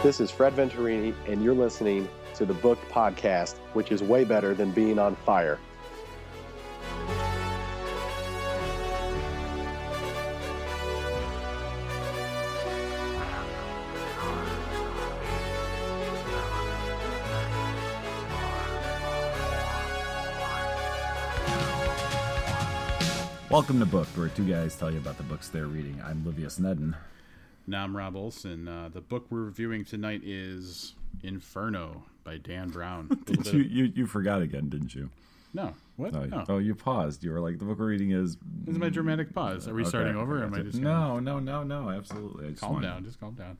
This is Fred Venturini, and you're listening to the Book Podcast, which is way better than being on fire. Welcome to Book, where two guys tell you about the books they're reading. I'm Livius Nedden. Now I'm Rob Olson. Uh, the book we're reviewing tonight is Inferno by Dan Brown. Did you, of- you you forgot again, didn't you? no, what? Oh, no. oh, you paused. You were like, the book we're reading is. This is my dramatic pause. Are we Okay, starting over? Or am I just No, no, no, no. Absolutely. I just Calm wanted- down. Just calm down.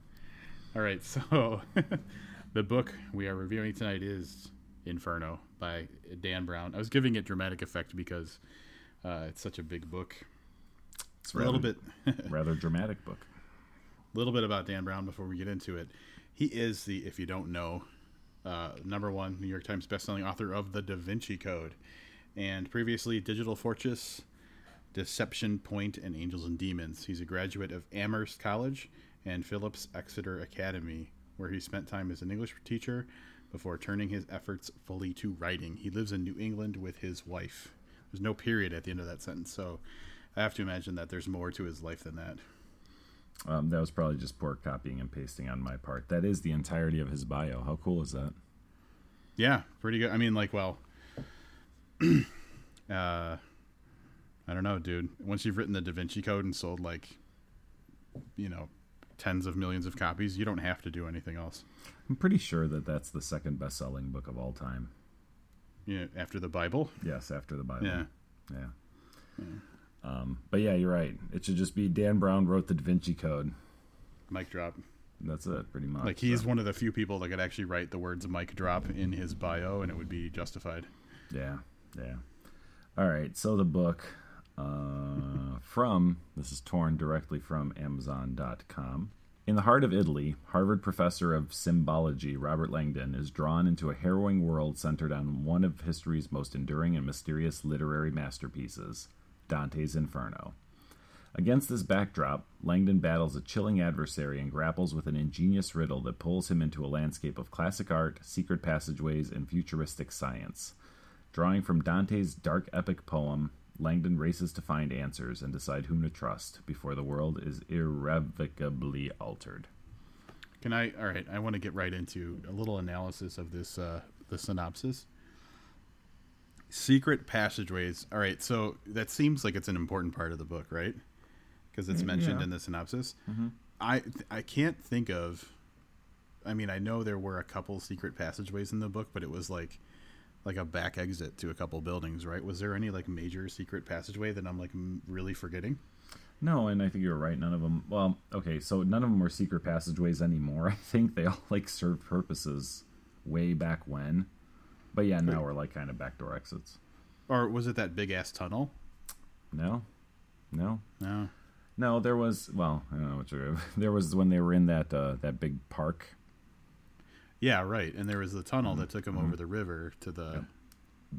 All right. So the book we are reviewing tonight is Inferno by Dan Brown. I was giving it dramatic effect because uh, it's such a big book. It's A little bit. rather dramatic book. Little bit about Dan Brown before we get into it. He is the, if you don't know, uh, number one New York Times bestselling author of The Da Vinci Code, and previously Digital Fortress, Deception Point, and Angels and Demons. He's a graduate of Amherst College and Phillips Exeter Academy, where he spent time as an English teacher before turning his efforts fully to writing. He lives in New England with his wife. There's no period at the end of that sentence, so I have to imagine that there's more to his life than that. Um, that was probably just poor copying and pasting on my part. That is the entirety of his bio. How cool is that? Yeah, pretty good. I mean, like, well, uh, I don't know, dude. Once you've written the Da Vinci Code and sold like, you know, tens of millions of copies, you don't have to do anything else. I'm pretty sure that that's the second best-selling book of all time. Know, after the Bible. Yes, after the Bible. Yeah. Yeah. Um, but yeah, you're right. It should just be Dan Brown wrote the Da Vinci Code. Mic drop. That's it, pretty much. Like he's So, one of the few people that could actually write the words "mic drop" in his bio, and it would be justified. yeah, yeah. All right. So the book uh, from this is torn directly from Amazon.com. In the heart of Italy, Harvard professor of symbology Robert Langdon is drawn into a harrowing world centered on one of history's most enduring and mysterious literary masterpieces, Dante's Inferno. Against this backdrop, Langdon battles a chilling adversary and grapples with an ingenious riddle that pulls him into a landscape of classic art, secret passageways, and futuristic science. Drawing from Dante's dark epic poem, Langdon races to find answers and decide whom to trust before the world is irrevocably altered. Can I? All right, I want to get right into a little analysis of this, uh, the synopsis. Secret passageways. All right, so that seems like it's an important part of the book, right? Because it's mm-hmm, mentioned yeah. in the synopsis. Mm-hmm. I I can't think of. I mean, I know there were a couple secret passageways in the book, but it was like like a back exit to a couple buildings, right? Was there any like major secret passageway that I'm like m- really forgetting? No, and I think you're right. None of them. Well, okay, so none of them were secret passageways anymore. I think they all like served purposes way back when. But yeah, now we're like kind of backdoor exits. Or was it that big ass tunnel? No, no, No. no. There was well, I don't know what you're. There was when they were in that uh, that big park. Yeah, right. And there was the tunnel that took them over the river to the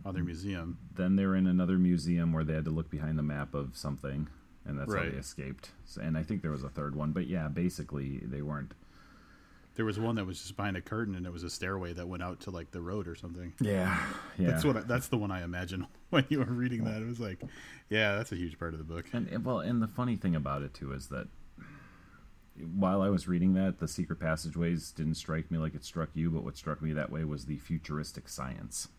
other museum. Then they were in another museum where they had to look behind the map of something, and that's how they escaped. So, and I think there was a third one, but yeah, basically they weren't. There was one that was just behind a curtain, and it was a stairway that went out to like the road or something. Yeah, yeah. That's what. I, that's the one I imagine when you were reading that. It was like, yeah, that's a huge part of the book. And well, and the funny thing about it too is that while I was reading that, the secret passageways didn't strike me like it struck you, but what struck me that way was the futuristic science.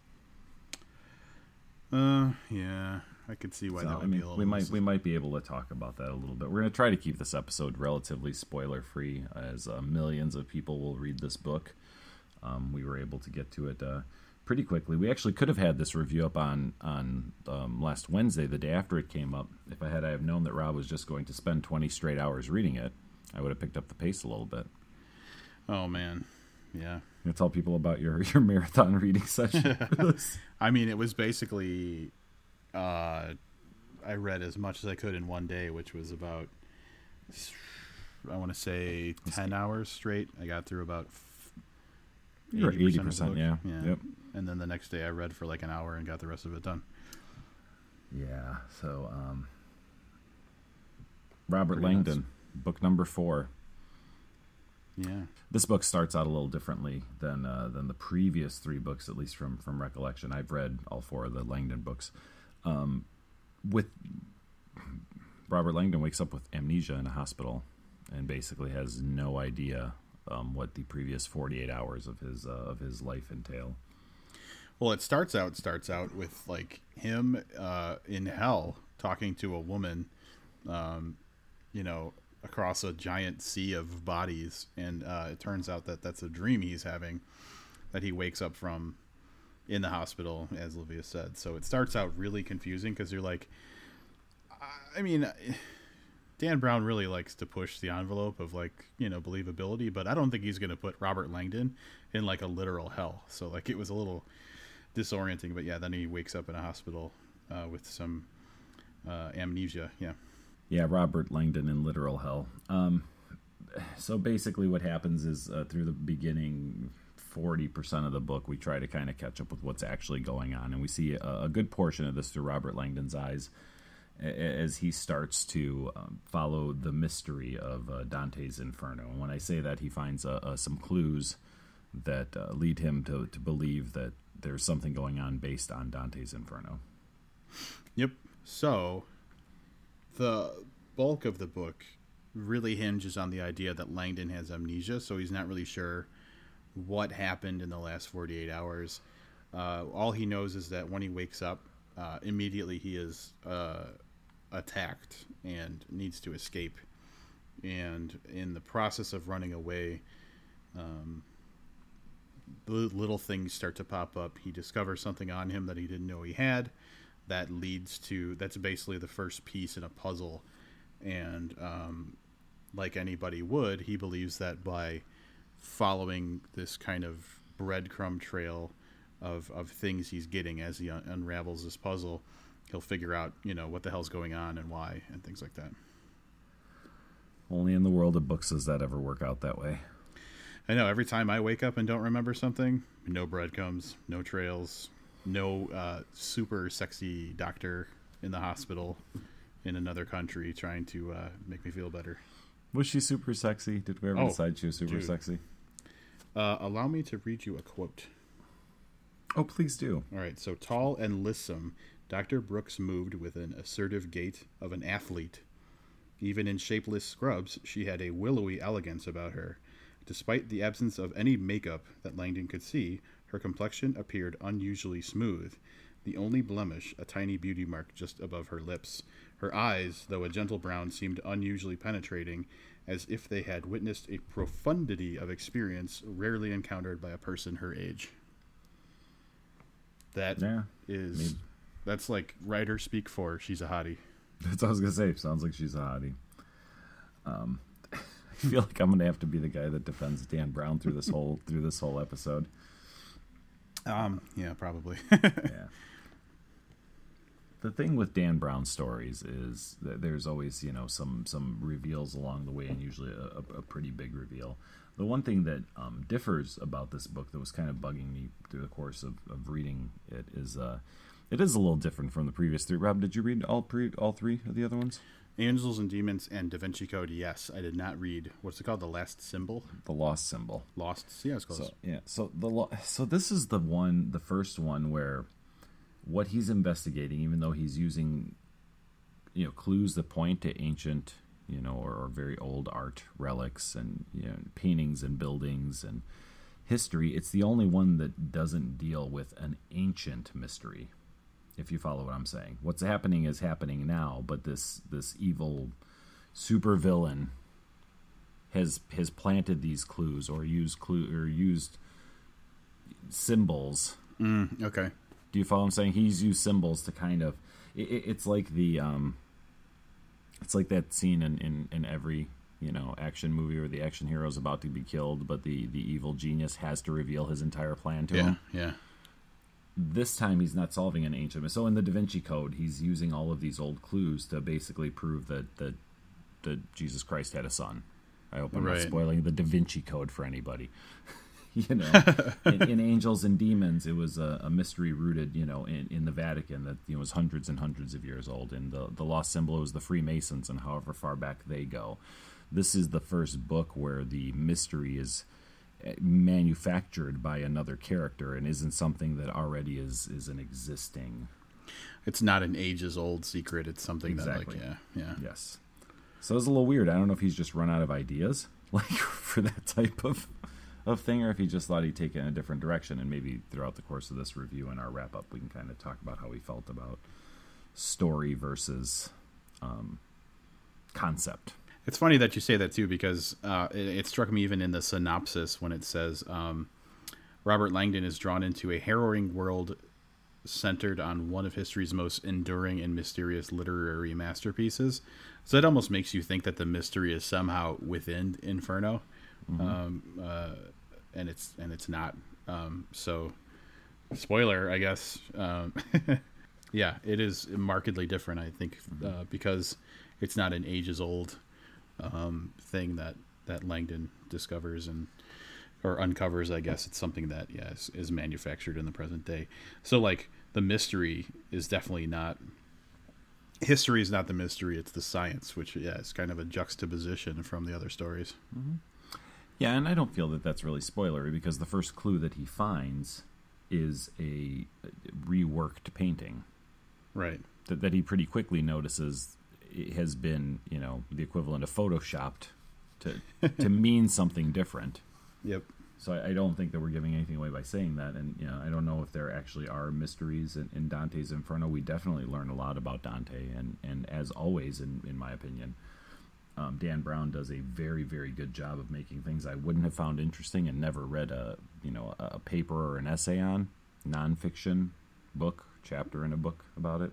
Uh, yeah, I could see why So, that would I mean, be a little. we might we might be able to talk about that a little bit. We're going to try to keep this episode relatively spoiler free, as uh, millions of people will read this book. Um, we were able to get to it uh, pretty quickly. We actually could have had this review up on on um, last Wednesday, the day after it came up. If I had I have known that Rob was just going to spend twenty straight hours reading it, I would have picked up the pace a little bit. Oh man, yeah. You tell people about your your marathon reading session. I mean, it was basically, uh, I read as much as I could in one day, which was about, I want to say, ten hours straight. I got through about You're eighty 80%, yeah. Yep. And then the next day, I read for like an hour and got the rest of it done. Yeah. So, um, Robert Pretty nuts. Langdon, book number four. Yeah. This book starts out a little differently than uh, than the previous three books, at least from from recollection. I've read all four of the Langdon books. Um, with Robert Langdon wakes up with amnesia in a hospital and basically has no idea um, what the previous 48 hours of his uh, of his life entail. Well, it starts out starts out with like him uh, in hell talking to a woman, um, you know, across a giant sea of bodies, and uh, it turns out that that's a dream he's having that he wakes up from in the hospital, as Livia said. So it starts out really confusing because you're like, I mean. Dan Brown really likes to push the envelope of like you know believability, but I don't think he's going to put Robert Langdon in like a literal hell. So like it was a little disorienting. But yeah, then he wakes up in a hospital uh, with some uh, amnesia. Yeah. Yeah, Robert Langdon in literal hell. Um, so basically, what happens is uh, through the beginning. 40% of the book, we try to kind of catch up with what's actually going on. And we see a, a good portion of this through Robert Langdon's eyes as he starts to um, follow the mystery of uh, Dante's Inferno. And when I say that, he finds uh, uh, some clues that uh, lead him to, to believe that there's something going on based on Dante's Inferno. Yep. So the bulk of the book really hinges on the idea that Langdon has amnesia, so he's not really sure what happened in the last 48 hours. Uh, all he knows is that when he wakes up, uh, immediately he is uh, attacked and needs to escape. And in the process of running away, um, little things start to pop up. He discovers something on him that he didn't know he had. That leads to that's basically the first piece in a puzzle, and um, like anybody would, he believes that by following this kind of breadcrumb trail of of things he's getting as he un- unravels this puzzle, he'll figure out you know what the hell's going on and why and things like that. Only in the world of books does that ever work out that way. I know every time I wake up and don't remember something, no breadcrumbs, no trails, no uh, super sexy doctor in the hospital in another country trying to uh, make me feel better. Was she super sexy? Did we ever Oh, decide she was super dude. sexy? Uh, allow me to read you a quote. Oh, please do. All right, so tall and lissom, Dr. Brooks moved with an assertive gait of an athlete. Even in shapeless scrubs, she had a willowy elegance about her. Despite the absence of any makeup that Langdon could see, her complexion appeared unusually smooth. The only blemish, a tiny beauty mark just above her lips. Her eyes, though a gentle brown, seemed unusually penetrating, as if they had witnessed a profundity of experience rarely encountered by a person her age. That Yeah. is Maybe. that's like writer speak for she's a hottie. That's what I was gonna say. Sounds like she's a hottie. Um, I feel like I'm gonna have to be the guy that defends Dan Brown through this whole through this whole episode. Um, yeah, probably. Yeah. The thing with Dan Brown stories is that there's always you know some some reveals along the way, and usually a, a, pretty big reveal. The one thing that um, differs about this book that was kind of bugging me through the course of, of reading it is uh, it is a little different from the previous three. Rob, did you read all pre all three of the other ones? Angels and Demons and Da Vinci Code. Yes, I did not read. What's it called? The Last Symbol. The Lost Symbol. Lost. Yeah, it's close. So yeah, so the so this is the one, the first one where what he's investigating, even though he's using you know clues that point to ancient, you know, or, or very old art relics and you know paintings and buildings and history, it's the only one that doesn't deal with an ancient mystery. If you follow what I'm saying, what's happening is happening now, but this this evil supervillain has has planted these clues or used clue or used symbols. Mm, okay. Do you follow what I'm saying? He's used symbols to kind of. It, it- it's like the um. It's like that scene in, in, in every you know action movie where the action hero is about to be killed, but the the evil genius has to reveal his entire plan to Yeah. him. Yeah. This time he's not solving an ancient. So in the Da Vinci Code, he's using all of these old clues to basically prove that that that Jesus Christ had a son. I hope I'm Right. not spoiling the Da Vinci Code for anybody. you know, in, in Angels and Demons, it was a, a mystery rooted, you know, in, in the Vatican that you know was hundreds and hundreds of years old. And the the lost symbol was the Freemasons, and however far back they go. this is the first book where the mystery is eh, manufactured by another character and isn't something that already is is an existing It's not an ages old secret. It's something Exactly. that like yeah yeah. yes so it's a little weird i don't know if he's just run out of ideas like for that type of of thing or if he just thought he'd take it in a different direction and maybe throughout the course of this review and our wrap up we can kind of talk about how he felt about story versus um, concept. It's funny that you say that too because uh, it, it struck me even in the synopsis when it says um, Robert Langdon is drawn into a harrowing world centered on one of history's most enduring and mysterious literary masterpieces. So it almost makes you think that the mystery is somehow within Inferno, um, uh, and it's and it's not. Um, so, spoiler, I guess. Um, yeah, it is markedly different. I think uh, because it's not an ages old um, thing that that Langdon discovers and or uncovers. I guess it's something that yeah is, is manufactured in the present day. So like the mystery is definitely not history is not the mystery; it's the science, which yeah is kind of a juxtaposition from the other stories. Yeah, and I don't feel that that's really spoilery because the first clue that he finds is a reworked painting Right. that, that he pretty quickly notices it has been, you know, the equivalent of photoshopped to to mean something different. Yep. So I, I don't think that we're giving anything away by saying that, and you know, I don't know if there actually are mysteries in, in Dante's Inferno. We definitely learn a lot about Dante, and and as always, in in my opinion, um, Dan Brown does a very very good job of making things I wouldn't have found interesting and never read a you know a, paper or an essay on nonfiction book chapter in a book about it.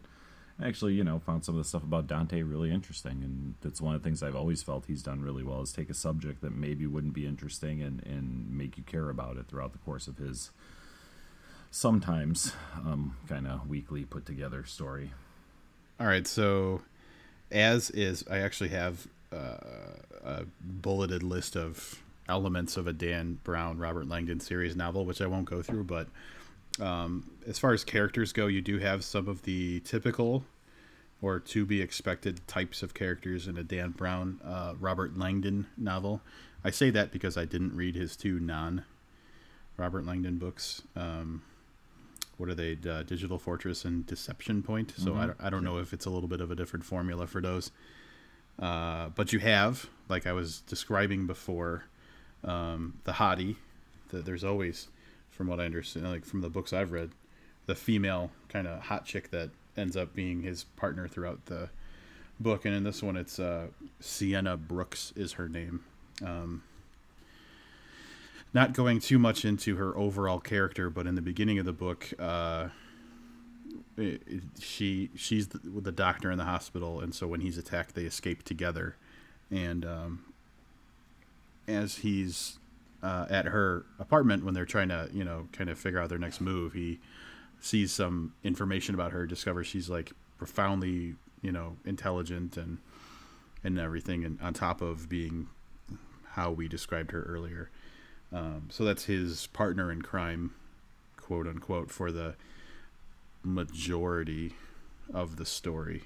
I actually, you know, found some of the stuff about Dante really interesting, and that's one of the things I've always felt he's done really well is take a subject that maybe wouldn't be interesting and and make you care about it throughout the course of his sometimes um, kind of weakly put together story. All right. So, as is, I actually have a bulleted list of elements of a Dan Brown, Robert Langdon series novel, which I won't go through. But um, as far as characters go, you do have some of the typical or to be expected types of characters in a Dan Brown, uh, Robert Langdon novel. I say that because I didn't read his two non Robert Langdon books. Um, what are they? Uh, Digital Fortress and Deception Point. So I, don't- I don't know if it's a little bit of a different formula for those. Uh, but you have, like I was describing before, um, the hottie. The, there's always, from what I understand, like from the books I've read, the female kind of hot chick that ends up being his partner throughout the book. And in this one, it's uh, Sienna Brooks is her name. Um, not going too much into her overall character, but in the beginning of the book, uh, she she's the, with the doctor in the hospital, and so when he's attacked, they escape together. And um, as he's uh, at her apartment when they're trying to, you know, kind of figure out their next move, he sees some information about her, discovers she's like profoundly, you know, intelligent and and everything, and on top of being how we described her earlier. Um, so that's his partner in crime, quote unquote, for the majority of the story.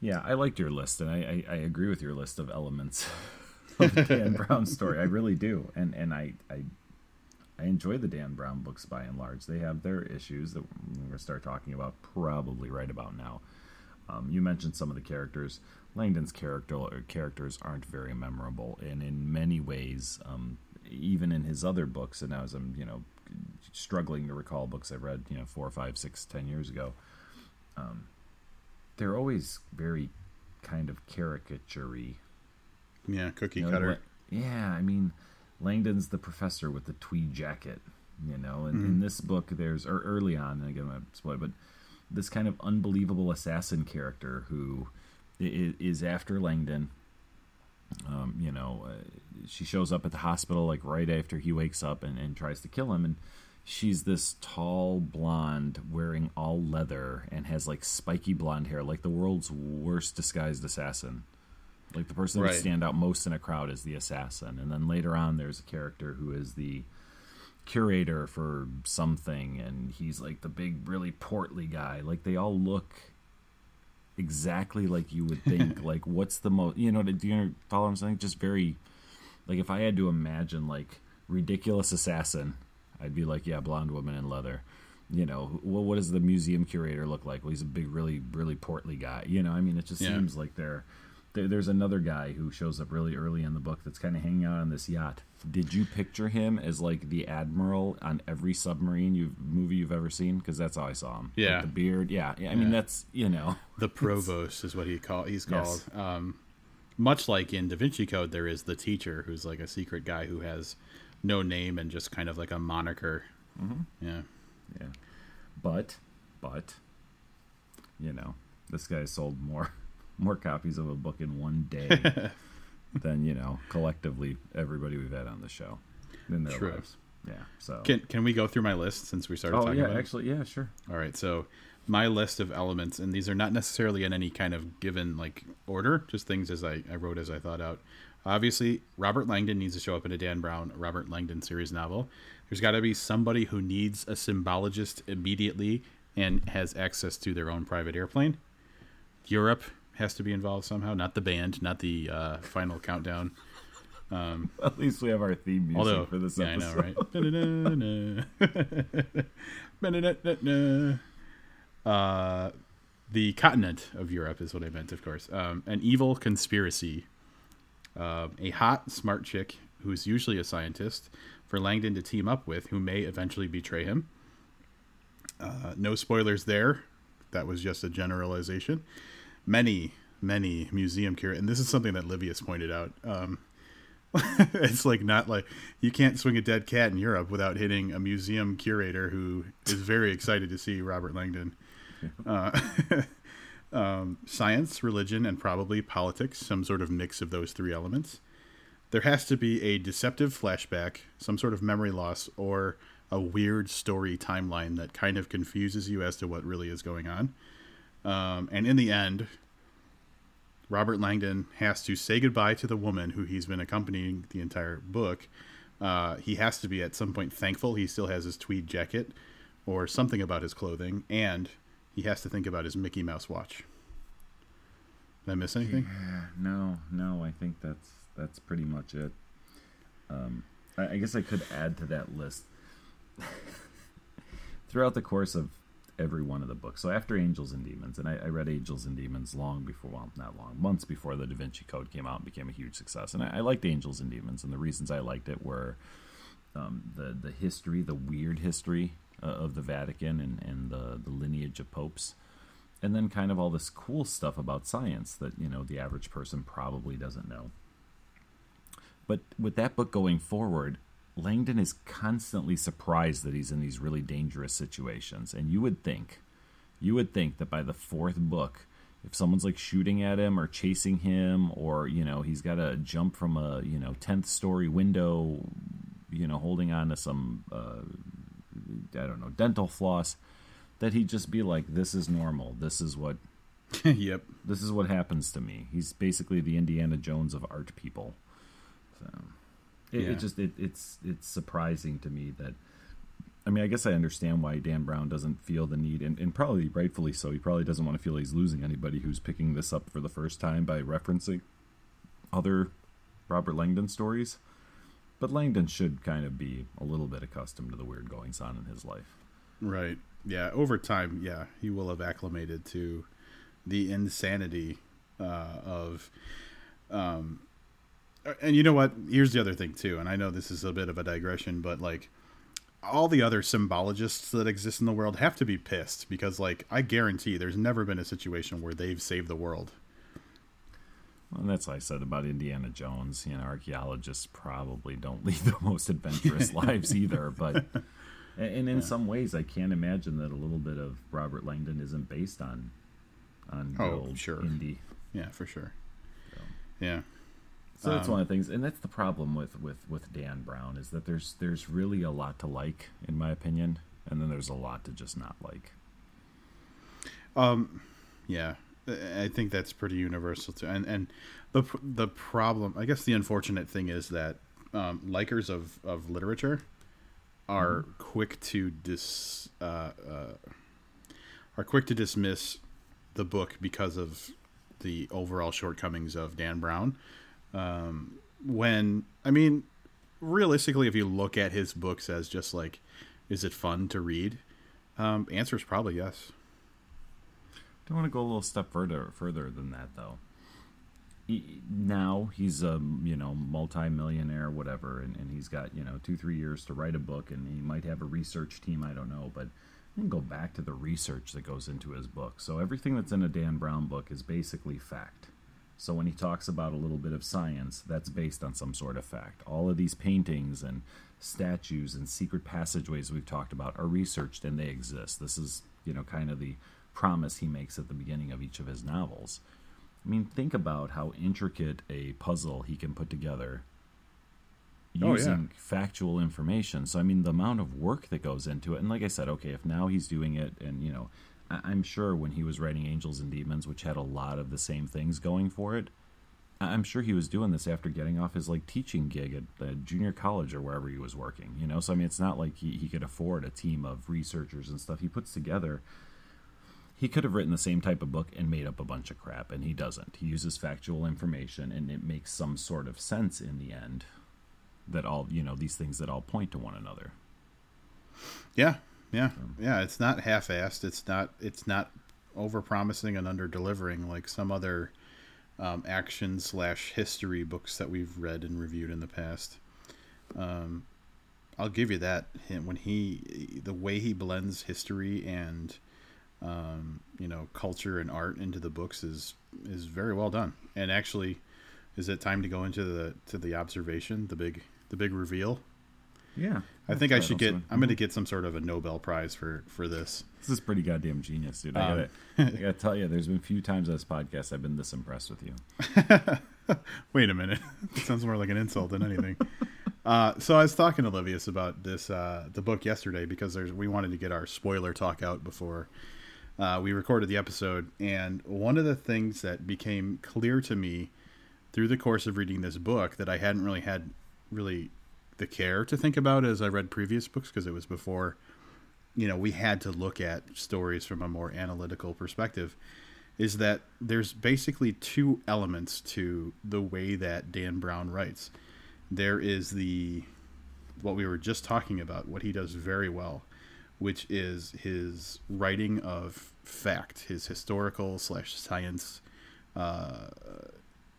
Yeah, I liked your list, and I, I, I agree with your list of elements of the Dan Brown story. I really do, and and I, I I enjoy the Dan Brown books by and large. They have their issues that we're going to start talking about probably right about now. Um, you mentioned some of the characters. Langdon's character characters aren't very memorable, and in many ways, um, even in his other books, and as I'm you know struggling to recall books I've read, you know, four, five, six, ten years ago, um, they're always very kind of caricature-y. Yeah, cookie You know, cutter. what- yeah, I mean, Langdon's the professor with the tweed jacket, you know, and in this book, there's or early on, and again, I'm spoiled, but this kind of unbelievable assassin character who is after Langdon. Um, you know, uh, she shows up at the hospital like right after he wakes up and, and tries to kill him, and she's this tall blonde wearing all leather and has like spiky blonde hair, like the world's worst disguised assassin. Like the person that Right. would stand out most in a crowd is the assassin, and then later on, there's a character who is the curator for something, and he's like the big, really portly guy. Like they all look exactly like you would think. like, what's the most, you know, do you follow what I'm saying? Just very, like, if I had to imagine, like, ridiculous assassin, I'd be like, yeah, blonde woman in leather. You know, well, what does the museum curator look like? Well, he's a big, really, really portly guy. You know, I mean, it just Yeah. seems like they're. there- There's another guy who shows up really early in the book that's kind of hanging out on this yacht. Did you picture him as like the admiral on every submarine you've movie you've ever seen? Because that's how I saw him. Like, Yeah. the beard. Yeah, yeah. I mean, Yeah. that's you know. The provost is what he call he's called. Yes. Um, much like in Da Vinci Code, there is the teacher who's like a secret guy who has no name and just kind of like a moniker. Mm-hmm. Yeah, Yeah. But, but, you know, this guy sold more, more copies of a book in one day than you know collectively everybody we've had on the show in their True. lives. Yeah. So. can can we go through my list since we started oh talking yeah, about it? Yeah, actually, yeah, sure. All right, so my list of elements, and these are not necessarily in any kind of given like order, just things as I, I wrote as I thought out. Obviously, Robert Langdon needs to show up in a Dan Brown Robert Langdon series novel. There's got to be somebody who needs a symbologist immediately and has access to their own private airplane. Europe has to be involved somehow, not the band, not the uh, final countdown. At least we have our theme music Although, for this yeah, I episode. know, right? Uh, the continent of Europe is what I meant, of course. Um, an evil conspiracy. Uh, a hot, smart chick who's usually a scientist for Langdon to team up with, who may eventually betray him. Uh, no spoilers there. That was just a generalization. Many, many museum curator, and this is something that Livius pointed out. Um, it's like not like you can't swing a dead cat in Europe without hitting a museum curator who is very excited to see Robert Langdon. Uh, um, science, religion, and probably politics, some sort of mix of those three elements. There has to be a deceptive flashback, some sort of memory loss, or a weird story timeline that kind of confuses you as to what really is going on. Um, and in the end, Robert Langdon has to say goodbye to the woman who he's been accompanying the entire book. Uh, he has to be at some point thankful he still has his tweed jacket or something about his clothing, and he has to think about his Mickey Mouse watch. Did I miss anything? No, no, I think that's that's pretty much it. Um, I, I guess I could add to that list throughout the course of every one of the books. So after Angels and Demons, and I, I read Angels and Demons long before, well, not long, months before the Da Vinci Code came out and became a huge success. And I, I liked Angels and Demons, and the reasons I liked it were um, the the history, the weird history uh, of the Vatican and, and the the lineage of popes. And then kind of all this cool stuff about science that you know the average person probably doesn't know. But with that book going forward langdon is constantly surprised that he's in these really dangerous situations. And you would think you would think that by the fourth book if someone's like shooting at him or chasing him or you know he's got to jump from a you know 10th story window you know holding on to some uh, i don't know dental floss that he'd just be like this is normal. This is what yep. this is what happens to me. He's basically the indiana jones of art people. So it, Yeah. it just it, it's it's surprising to me that i mean i guess i understand why dan brown doesn't feel the need and, and probably rightfully so. He probably doesn't want to feel he's losing anybody who's picking this up for the first time by referencing other robert langdon stories but langdon should kind of be a little bit accustomed to the weird goings on in his life Right. Yeah. Over time, yeah, he will have acclimated to the insanity uh, of. Um, and you know what? Here's the other thing too, and I know this is a bit of a digression, but like all the other symbologists that exist in the world have to be pissed because, like, I guarantee there's never been a situation where they've saved the world. And that's what I said about Indiana Jones. You know, archaeologists probably don't lead the most adventurous lives either. But and in some ways, I can't imagine that a little bit of Robert Langdon isn't based on on Oh, old sure. Indy. Yeah, for sure. Yeah. So that's Um, one of the things, and that's the problem with, with, with Dan Brown is that there's there's really a lot to like, in my opinion, and then there's a lot to just not like. Um, yeah, I think that's pretty universal too. And and the the problem, I guess, the unfortunate thing is that um, likers of of literature are quick to dis uh, uh, are quick to dismiss the book because of the overall shortcomings of Dan Brown. Um, when I mean, realistically, if you look at his books as just like, is it fun to read? Um, answer is probably yes. I want to go a little step further further than that though. He, now he's a you know multi-millionaire whatever and, and he's got you know two three years to write a book and he might have a research team i don't know but then go back to the research that goes into his book. So everything that's in a dan brown book is basically fact. So when he talks about a little bit of science that's based on some sort of fact. All of these paintings and statues and secret passageways we've talked about are researched and they exist. This is you know kind of the promise he makes at the beginning of each of his novels I mean, think about how intricate a puzzle he can put together using oh, yeah. factual information. So, I mean, the amount of work that goes into it. And like I said, okay, if now he's doing it, and, you know, I- am sure when he was writing Angels and Demons, which had a lot of the same things going for it, I'm sure he was doing this after getting off his like teaching gig at the junior college or wherever he was working, you know. So I mean, it's not like he, he could afford a team of researchers and stuff. He puts together he could have written the same type of book and made up a bunch of crap, and he doesn't. He uses factual information, and it makes some sort of sense in the end. That all you know, these things that all point to one another. Yeah, yeah, yeah. It's not half-assed. It's not. It's not over-promising and under-delivering like some other um, action slash history books that we've read and reviewed in the past. Um, I'll give you that. When he, the way he blends history and um, you know culture and art into the books is is very well done. And actually, is it time to go into the to the observation, the big the big reveal? Yeah, I think I should get. I'm going to get some sort of a Nobel Prize for for this. This is pretty goddamn genius, dude. I um, gotta tell you, there's been a few times on this podcast I've been this impressed with you. Wait a minute, it sounds more like an insult than anything. uh, so I was talking to Livius about this uh, the book yesterday because there's we wanted to get our spoiler talk out before uh, we recorded the episode, and one of the things that became clear to me through the course of reading this book that I hadn't really had really the care to think about as I read previous books because it was before, you know, we had to look at stories from a more analytical perspective. Is that there's basically two elements to the way that Dan Brown writes. There is the what we were just talking about, what he does very well, which is his writing of fact, his historical slash science. Uh,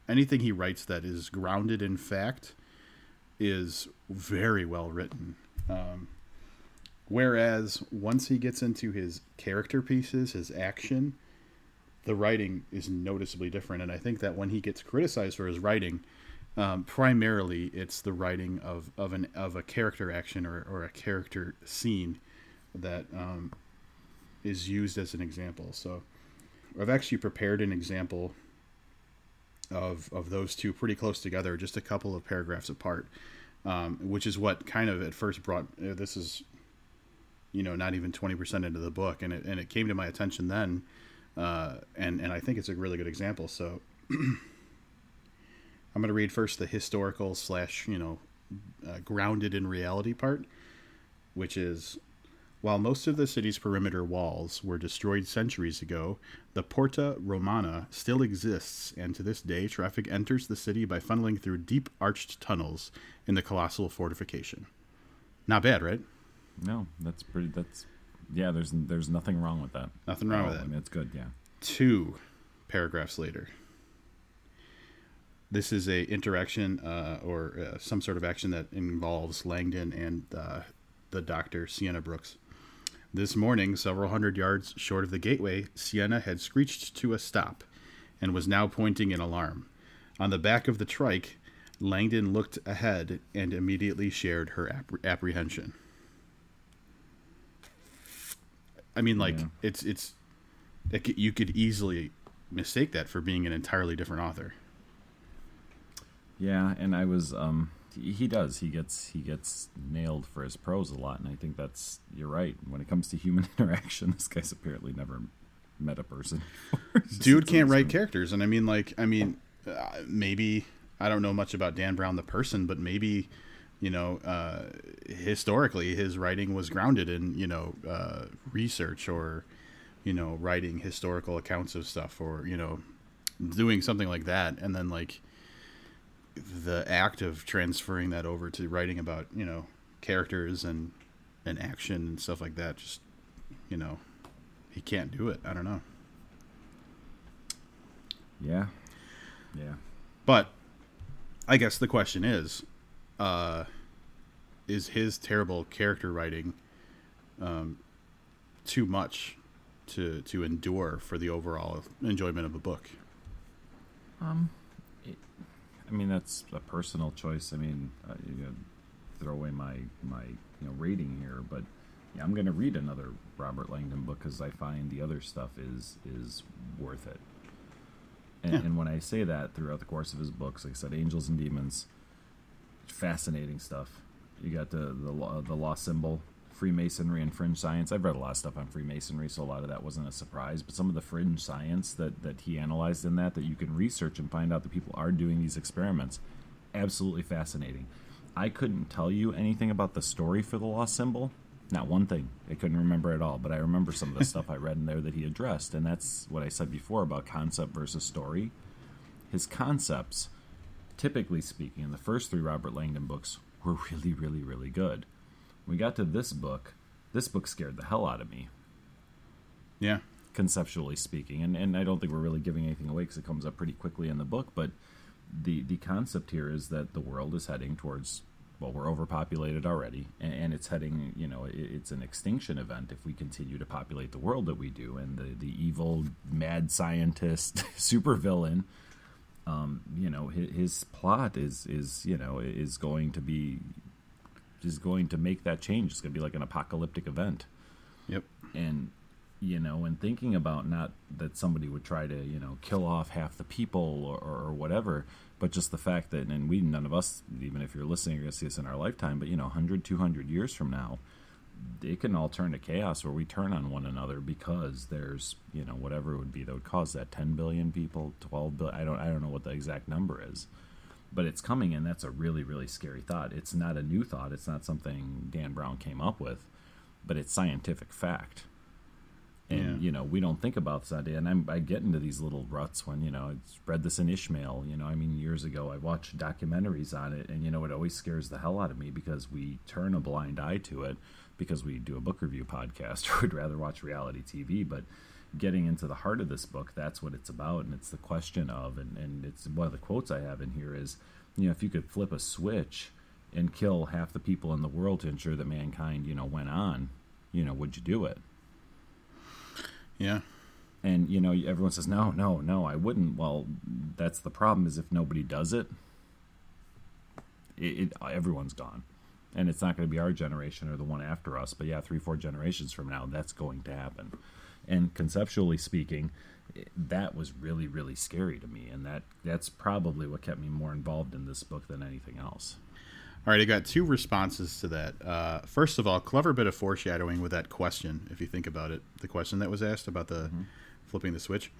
anything he writes that is grounded in fact is very well written. Um, whereas once he gets into his character pieces, his action, the writing is noticeably different. And I think that when he gets criticized for his writing, um, primarily it's the writing of, of an of a character action or, or a character scene that um, is used as an example. So I've actually prepared an example of of those two pretty close together, just a couple of paragraphs apart, um, which is what kind of at first brought uh, this is, you know, not even twenty percent into the book, and it and it came to my attention then, uh, and and I think it's a really good example. So I'm going to read first the historical slash you know uh, grounded in reality part, which is while most of the city's perimeter walls were destroyed centuries ago, the Porta Romana still exists, and to this day, traffic enters the city by funneling through deep arched tunnels in the colossal fortification. Not bad, right? No, that's pretty. That's yeah. There's there's nothing wrong with that. Nothing wrong oh, with that. I mean, it's good. Yeah. Two paragraphs later. This is a interaction uh, or uh, some sort of action that involves Langdon and uh, the doctor Sienna Brooks. This morning, several hundred yards short of the gateway, Sienna had screeched to a stop and was now pointing in alarm. On the back of the trike, Langdon looked ahead and immediately shared her ap- apprehension. I mean, like yeah. it's it's it, you could easily mistake that for being an entirely different author. Yeah, and I was um he does. He gets he gets nailed for his prose a lot, and I think that's you're right. When it comes to human interaction, this guy's apparently never met a person. Dude can't write characters, and I mean, like, I mean, uh, maybe I don't know much about Dan Brown the person, but maybe you know, uh, historically his writing was grounded in you know uh, research or you know, writing historical accounts of stuff or you know, doing something like that, and then like the act of transferring that over to writing about you know characters and and action and stuff like that just you know he can't do it i don't know Yeah. Yeah. but i guess the question is uh is his terrible character writing um too much to to endure for the overall enjoyment of a book Um, I mean that's a personal choice. I mean, uh, you know, throw away my my you know rating here, but yeah, I'm going to read another Robert Langdon book because I find the other stuff is is worth it. And, Yeah. and when I say that throughout the course of his books, like I said, Angels and Demons, fascinating stuff. You got the the law, the lost symbol, Freemasonry and fringe science. I've read a lot of stuff on Freemasonry, so a lot of that wasn't a surprise. But some of the fringe science that that he analyzed in that that you can research and find out that people are doing these experiments, absolutely fascinating. I couldn't tell you anything about the story for the lost symbol. Not one thing. I couldn't remember at all, but I remember some of the stuff I read in there that he addressed, and that's what I said before about concept versus story. His concepts, typically speaking, in the first three Robert Langdon books were really, really, really good. We got to this book, this book scared the hell out of me, yeah conceptually speaking. And, and I don't think we're really giving anything away because it comes up pretty quickly in the book. But the, the concept here is that the world is heading towards, well, we're overpopulated already, and, and it's heading, you know, it, it's an extinction event if we continue to populate the world that we do. And the, the evil, mad scientist, supervillain, um, you know, his, his plot is, is, you know, is going to be, is going to make that change. It's going to be like an apocalyptic event. Yep. And you know and thinking about not that somebody would try to you know kill off half the people or, or, or whatever but just the fact that and we none of us even if you're listening you're going to see this in our lifetime but you know 100 200 years from now it can all turn to chaos where we turn on one another because there's you know whatever it would be that would cause that 10 billion people 12 billion i don't i don't know what the exact number is but it's coming and that's a really really scary thought. It's not a new thought. It's not something dan brown came up with but it's scientific fact. And Yeah. you know we don't think about this idea. And I'm, i get into these little ruts when you know i read this in ishmael. You know i mean years ago i watched documentaries on it and you know it always scares the hell out of me because we turn a blind eye to it because we do a book review podcast or would rather watch reality tv but getting into the heart of this book that's what it's about and it's the question of and, and it's one of the quotes i have in here is you know if you could flip a switch and kill half the people in the world to ensure that mankind you know went on you know would you do it? Yeah. And you know everyone says no no no i wouldn't. Well that's the problem is if nobody does it it, it everyone's gone. And it's not going to be our generation or the one after us but yeah three four generations from now that's going to happen and conceptually speaking that was really really scary to me and that that's probably what kept me more involved in this book than anything else All right, I got two responses to that. Uh, first of all, clever bit of foreshadowing with that question, if you think about it. The question that was asked about the flipping the switch.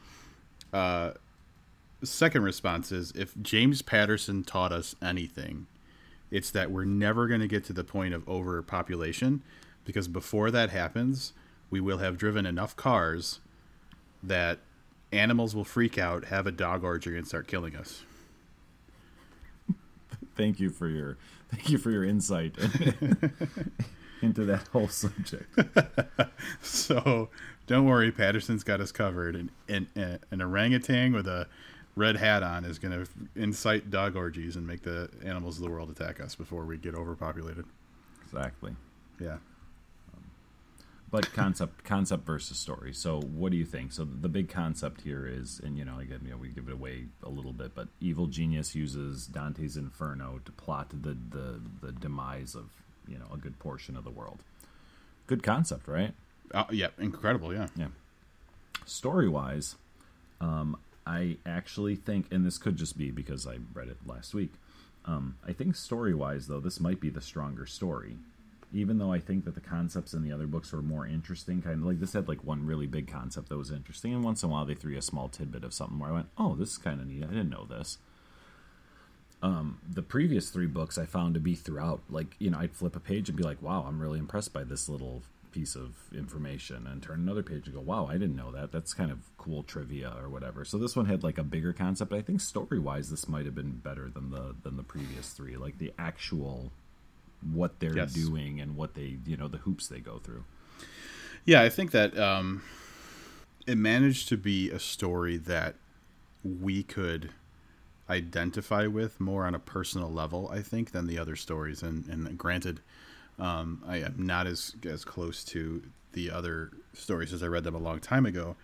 Uh, second response is if James Patterson taught us anything, it's that we're never going to get to the point of overpopulation because before that happens, we will have driven enough cars that animals will freak out, have a dog orgy, and start killing us. thank you for your thank you for your insight into that whole subject So don't worry, Patterson's got us covered. And, and, and an orangutan with a red hat on is going to incite dog orgies and make the animals of the world attack us before we get overpopulated. exactly Yeah. But concept concept versus story so what do you think so the big concept here is and you know again you know we give it away a little bit but evil genius uses dante's inferno to plot the the, the demise of you know a good portion of the world good concept right Uh, yeah. Incredible. Yeah. yeah story wise um i actually think and this could just be because i read it last week um i think story wise though this might be the stronger story even though I think that the concepts in the other books were more interesting, kind of like this had like one really big concept that was interesting, and once in a while they threw a small tidbit of something where I went, "Oh, this is kind of neat. I didn't know this." Um, the previous three books I found to be throughout, like you know, I'd flip a page and be like, "Wow, I'm really impressed by this little piece of information and turn another page and go, wow, I didn't know that. That's kind of cool trivia or whatever. So this one had like a bigger concept. I think story wise, this might have been better than the than the previous three. Like the actual what they're Yes. doing and what they you know the hoops they go through. Yeah, I think that um, it managed to be a story that we could identify with more on a personal level, I think, than the other stories. And, and granted, um, I am not as as close to the other stories as I read them a long time ago.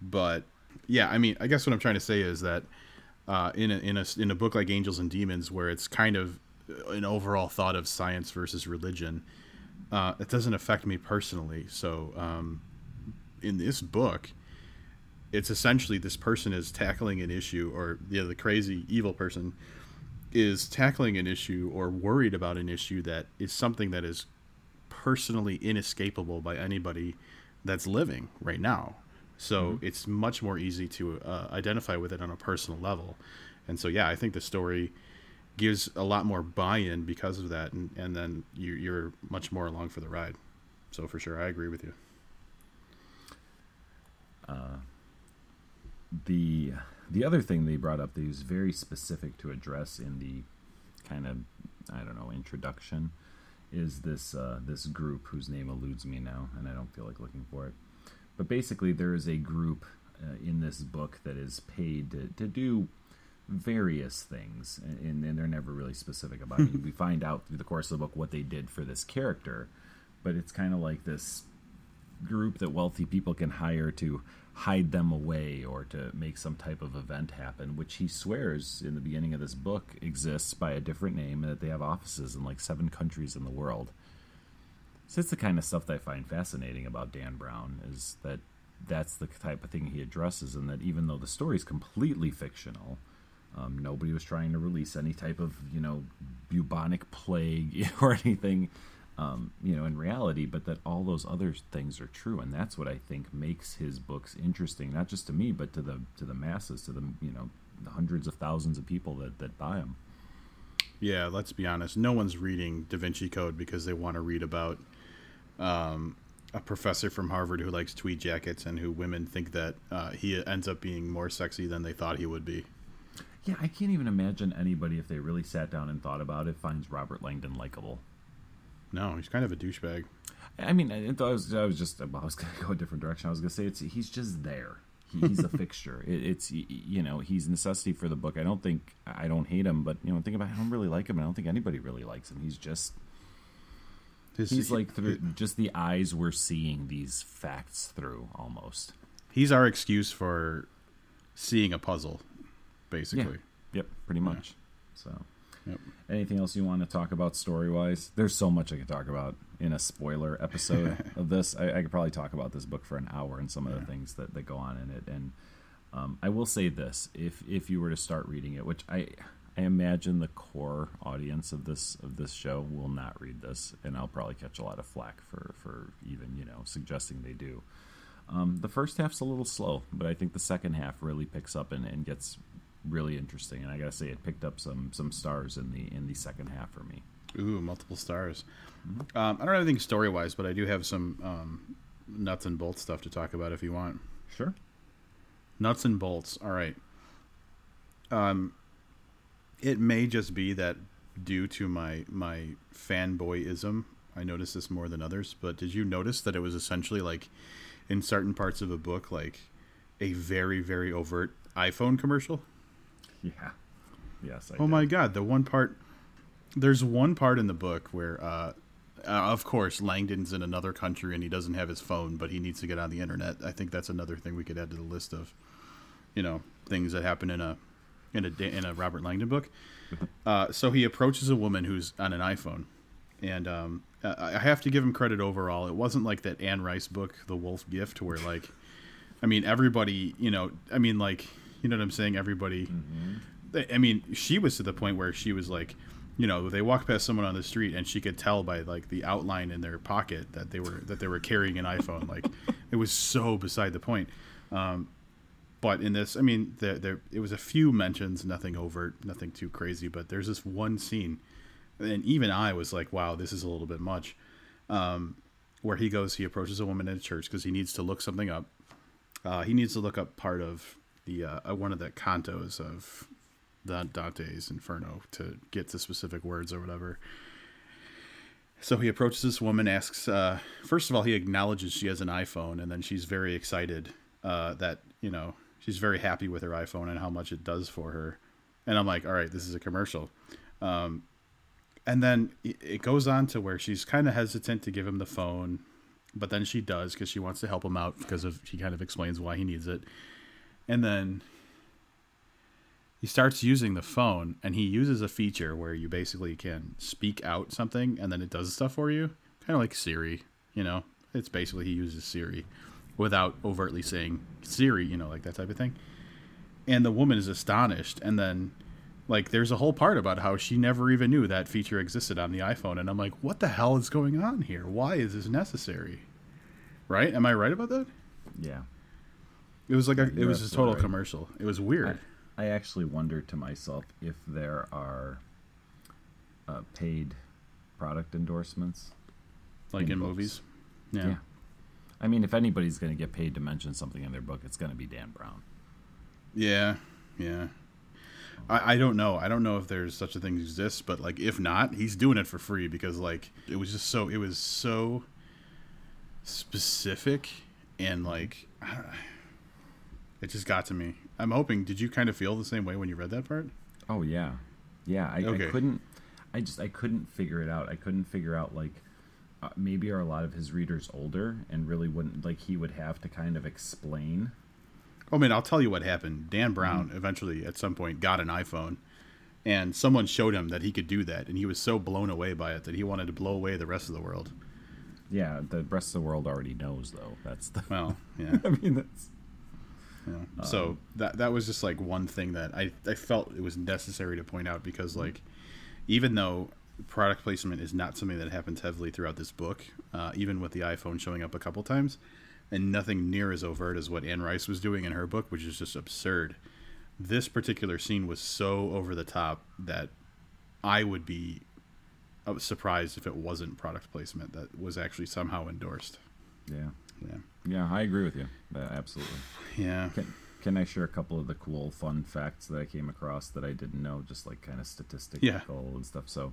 But yeah, I mean, I guess what I'm trying to say is that uh, in a, in a in a book like Angels and Demons, where it's kind of an overall thought of science versus religion, uh, it doesn't affect me personally. So um, in this book, it's essentially this person is tackling an issue, or the crazy evil person is tackling an issue or worried about an issue that is something that is personally inescapable by anybody that's living right now. So it's much more easy to uh, identify with it on a personal level. And so, yeah, I think the story gives a lot more buy-in because of that, and, and then you, you're much more along for the ride. So for sure, I agree with you. the the other thing they brought up that was very specific to address in the kind of I don't know introduction is this uh, this group whose name eludes me now, and I don't feel like looking for it. But basically, there is a group uh, in this book that is paid to, to do various things, and, and they're never really specific about it. We find out through the course of the book what they did for this character, but it's kind of like this group that wealthy people can hire to hide them away or to make some type of event happen, which he swears in the beginning of this book exists by a different name and that they have offices in like seven countries in the world. So it's the kind of stuff that I find fascinating about Dan Brown is that that's the type of thing he addresses, and that even though the story is completely fictional, um, nobody was trying to release any type of you know bubonic plague or anything um, you know in reality but that all those other things are true and that's what i think makes his books interesting not just to me but to the to the masses to the you know the hundreds of thousands of people that that buy them Yeah, let's be honest. No one's reading Da Vinci Code because they want to read about um, a professor from Harvard who likes tweed jackets and who women think that uh, he ends up being more sexy than they thought he would be. Yeah i can't even imagine anybody if they really sat down and thought about it finds robert langdon likable No, he's kind of a douchebag. I mean, I, I was I was just I was going to go a different direction. I was going to say it's he's just there. He, he's a fixture. It, it's you know he's a necessity for the book. I don't think I don't hate him, but you know think about it, I don't really like him. I don't think anybody really likes him. He's just His, he's like through just the eyes we're seeing these facts through almost. he's our excuse for seeing a puzzle, basically. Yep, pretty much. So. Yep. Anything else you want to talk about story wise? There's so much I could talk about in a spoiler episode of this. I, I could probably talk about this book for an hour and some of the things that, that go on in it. And um, I will say this: if if you were to start reading it, which I I imagine the core audience of this of this show will not read this, and I'll probably catch a lot of flack for for even you know suggesting they do. Um, the first half's a little slow, but I think the second half really picks up and, and gets really interesting. And I gotta say, it picked up some some stars in the in the second half for me. Ooh, multiple stars. Um, I don't have anything story wise, but I do have some um, nuts and bolts stuff to talk about if you want. Sure. Nuts and bolts. All right. Um, it may just be that due to my my fanboyism, I noticed this more than others. But did you notice that it was essentially like in certain parts of a book, like a very very overt iPhone commercial? Yeah. Yes. I Oh did. my god, the one part there's one part in the book where uh, uh of course Langdon's in another country and he doesn't have his phone, but he needs to get on the internet. I think that's another thing we could add to the list of you know, things that happen in a in a in a Robert Langdon book. Uh, so he approaches a woman who's on an iPhone. And um, I I have to give him credit overall. It wasn't like that Anne Rice book, The Wolf Gift, where like, I mean, everybody, you know, I mean, like, you know what I'm saying? Everybody, they- I mean, she was to the point where she was like, you know, they walked past someone on the street and she could tell by like the outline in their pocket that they were that they were carrying an iPhone. Like, it was so beside the point. Um, but in this, I mean, there, there it was a few mentions, nothing overt, nothing too crazy. But there's this one scene, and even I was like, "Wow, this is a little bit much." Um, where he goes, he approaches a woman in a church because he needs to look something up. Uh, he needs to look up part of the uh, uh, one of the cantos of the Dante's Inferno to get to specific words or whatever. So he approaches this woman, asks. Uh, first of all, he acknowledges she has an iPhone, and then she's very excited uh, that you know she's very happy with her iPhone and how much it does for her. And I'm like, all right, this is a commercial. Um, and then it goes on to where she's kind of hesitant to give him the phone, but then she does because she wants to help him out because of she kind of explains why he needs it. And then he starts using the phone and he uses a feature where you basically can speak out something and then it does stuff for you, kind of like Siri, you know. It's basically he uses Siri without overtly saying Siri, you know, like that type of thing. And the woman is astonished and then like there's a whole part about how she never even knew that feature existed on the iPhone and I'm like, "What the hell is going on here? Why is this necessary?" Right? Am I right about that? Yeah. It was like a, it was a total right. commercial. It was weird. I, I actually wonder to myself if there are uh, paid product endorsements. like in in movies. Yeah. Yeah. I mean, if anybody's going to get paid to mention something in their book, it's going to be Dan Brown. Yeah. Yeah. I, I don't know. I don't know if there's such a thing exists, but like if not, he's doing it for free because like it was just so it was so specific and like it just got to me. I'm hoping. Did you kind of feel the same way when you read that part? Oh yeah, yeah. I, Okay. I couldn't. I just I couldn't figure it out. I couldn't figure out like uh, maybe are a lot of his readers older and really wouldn't like he would have to kind of explain. Oh man, I'll tell you what happened. Dan Brown eventually, at some point, got an iPhone, and someone showed him that he could do that, and he was so blown away by it that he wanted to blow away the rest of the world. Yeah, the rest of the world already knows though. That's the. Well, yeah. I mean, that's yeah. So that that was just like one thing that I I felt it was necessary to point out because like even though product placement is not something that happens heavily throughout this book, uh, even with the iPhone showing up a couple times, and nothing near as overt as what Anne Rice was doing in her book, which is just absurd. This particular scene was so over the top that I would be uh, surprised if it wasn't product placement that was actually somehow endorsed. yeah, Yeah. Yeah. I agree with you. Uh, absolutely. Yeah. Can Can I share a couple of the cool, fun facts that I came across that I didn't know, just like kind of statistical and stuff? So,